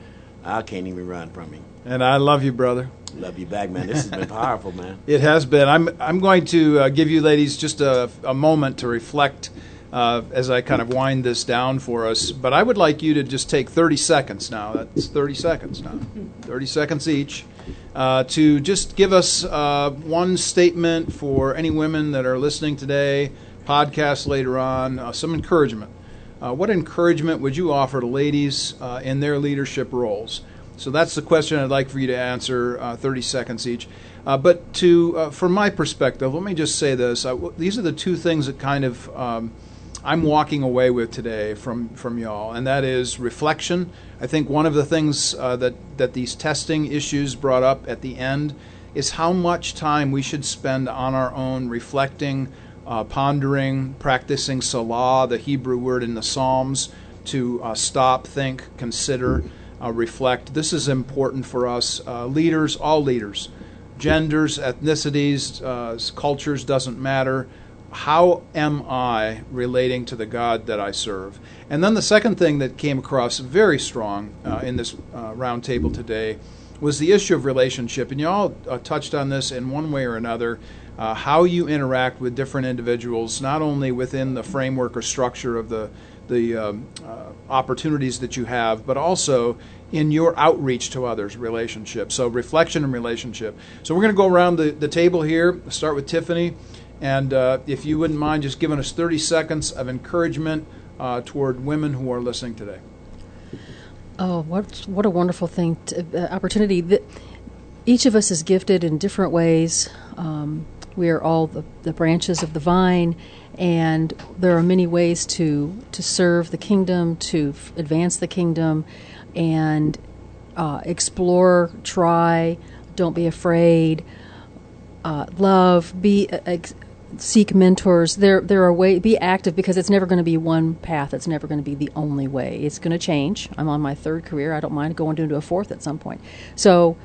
Speaker 1: I can't even run from him.
Speaker 2: And I love you, brother.
Speaker 1: Love you back, man. This has been powerful, man.
Speaker 2: It has been. I'm I'm going to uh, give you ladies just a, a moment to reflect uh, as I kind of wind this down for us. But I would like you to just take 30 seconds now. That's 30 seconds now. 30 seconds each. Uh, to just give us uh, one statement for any women that are listening today, podcast later on, uh, some encouragement. Uh, what encouragement would you offer to ladies in their leadership roles? So that's the question I'd like for you to answer, uh, 30 seconds each. Uh, but to, uh, from my perspective, let me just say this: w- these are the two things that kind of um, I'm walking away with today from from y'all, and that is reflection. I think one of the things uh, that that these testing issues brought up at the end is how much time we should spend on our own reflecting, uh, pondering, practicing Selah, the Hebrew word in the Psalms, to uh, stop, think, consider, uh, reflect. This is important for us, uh, leaders, all leaders, genders, ethnicities, uh, cultures, doesn't matter. How am I relating to the God that I serve? And then the second thing that came across very strong uh, in this uh, roundtable today was the issue of relationship. And you all uh, touched on this in one way or another uh, how you interact with different individuals, not only within the framework or structure of the, the um, uh, opportunities that you have, but also in your outreach to others, relationship. So, reflection and relationship. So, we're going to go around the, the table here, start with Tiffany. And uh, if you wouldn't mind just giving us 30 seconds of encouragement uh, toward women who are listening today.
Speaker 3: Oh, what what a wonderful thing, to, uh, opportunity. That each of us is gifted in different ways. Um, we are all the, the branches of the vine, and there are many ways to to serve the kingdom, to f- advance the kingdom, and uh, explore, try. Don't be afraid. Uh, love. Be uh, ex- seek mentors. There, there are way. Be active because it's never going to be one path. It's never going to be the only way. It's going to change. I'm on my third career. I don't mind going into a fourth at some point. So,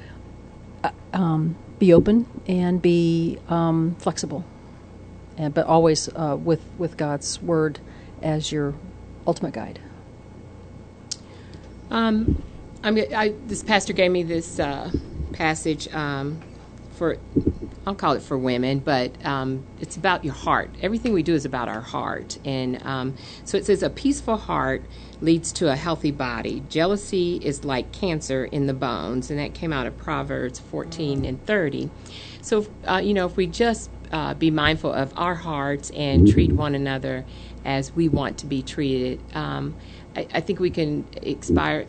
Speaker 3: uh, um, be open and be um, flexible, and but always uh, with with God's word as your ultimate guide.
Speaker 5: Um, I'm, I, this pastor gave me this uh, passage um, for, I'll call it for women, but um, it's about your heart. Everything we do is about our heart. And um, so it says, a peaceful heart leads to a healthy body. Jealousy is like cancer in the bones. And that came out of Proverbs 14 and 30. So, uh, you know, if we just uh, be mindful of our hearts and treat one another as we want to be treated, um, I, I, think we can expire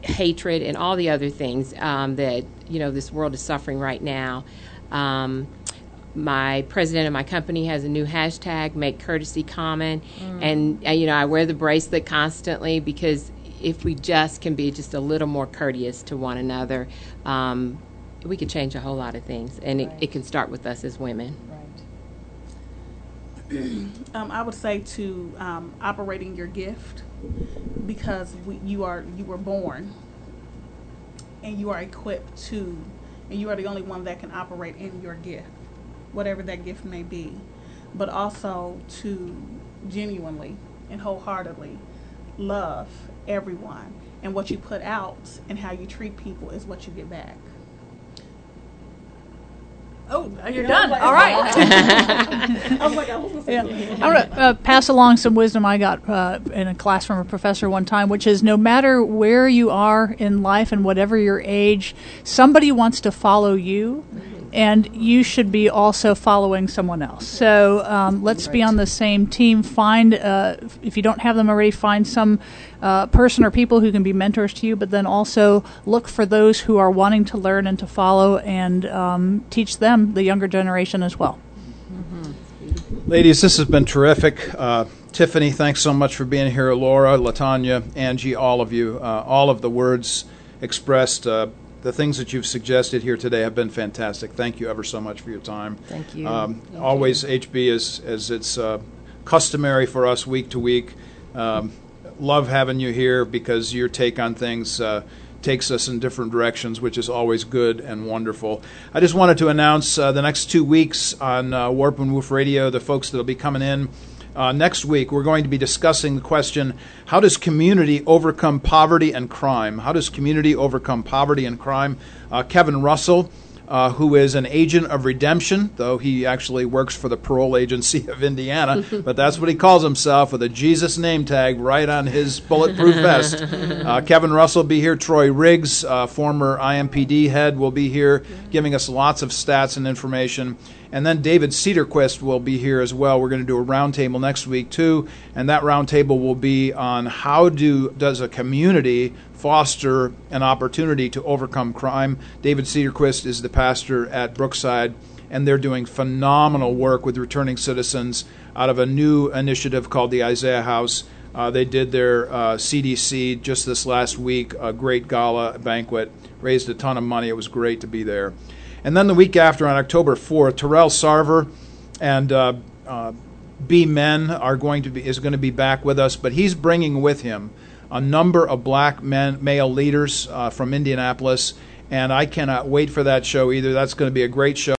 Speaker 5: hatred and all the other things um, that you know this world is suffering right now. Um, my president of my company has a new hashtag make courtesy common mm. and uh, you know i wear the bracelet constantly because if we just can be just a little more courteous to one another um, we can change a whole lot of things and right. it, it, can start with us as women.
Speaker 4: Right. Um, i would say to um, operating your gift because we, you are you were born and you are equipped to and you are the only one that can operate in your gift whatever that gift may be. But also to genuinely and wholeheartedly love everyone and what you put out and how you treat people is what you get back
Speaker 6: Oh, you're done. All right. I was like, I was yeah. I'm going to uh, pass along some wisdom I got uh, in a class from a professor one time, which is no matter where you are in life and whatever your age, somebody wants to follow you. Mm-hmm and you should be also following someone else. So um, let's right. be on the same team. Find, uh, if you don't have them already, find some uh, person or people who can be mentors to you, but then also look for those who are wanting to learn and to follow and um, teach them, the younger generation, as well.
Speaker 2: Mm-hmm. Ladies, this has been terrific. Uh, Tiffany, thanks so much for being here. Laura, Latanya, Angie, all of you, uh, all of the words expressed uh, the things that you've suggested here today have been fantastic. Thank you ever so much for your time.
Speaker 3: Thank you. Um,
Speaker 2: Thank always, you. HB, is, as it's uh, customary for us week to week. Um, love having you here because your take on things uh, takes us in different directions, which is always good and wonderful. I just wanted to announce uh, the next two weeks on uh, Warp and Woof Radio, the folks that will be coming in. Uh, next week, we're going to be discussing the question how does community overcome poverty and crime? How does community overcome poverty and crime? Uh, Kevin Russell. Uh, who is an agent of redemption, though he actually works for the parole agency of Indiana, but that's what he calls himself with a Jesus name tag right on his bulletproof vest. Uh, Kevin Russell will be here. Troy Riggs, uh, former IMPD head, will be here giving us lots of stats and information. And then David Cedarquist will be here as well. We're going to do a roundtable next week too, and that roundtable will be on how do does a community foster an opportunity to overcome crime. David Cedarquist is the pastor at Brookside, and they're doing phenomenal work with returning citizens out of a new initiative called the Isaiah House. Uh, they did their uh, CDC just this last week, a great gala banquet, raised a ton of money. It was great to be there. And then the week after, on October 4th, Terrell Sarver and uh, uh, B Men are going to be is going to be back with us, but he's bringing with him a number of black men, male leaders uh, from Indianapolis, and I cannot wait for that show either. That's going to be a great show.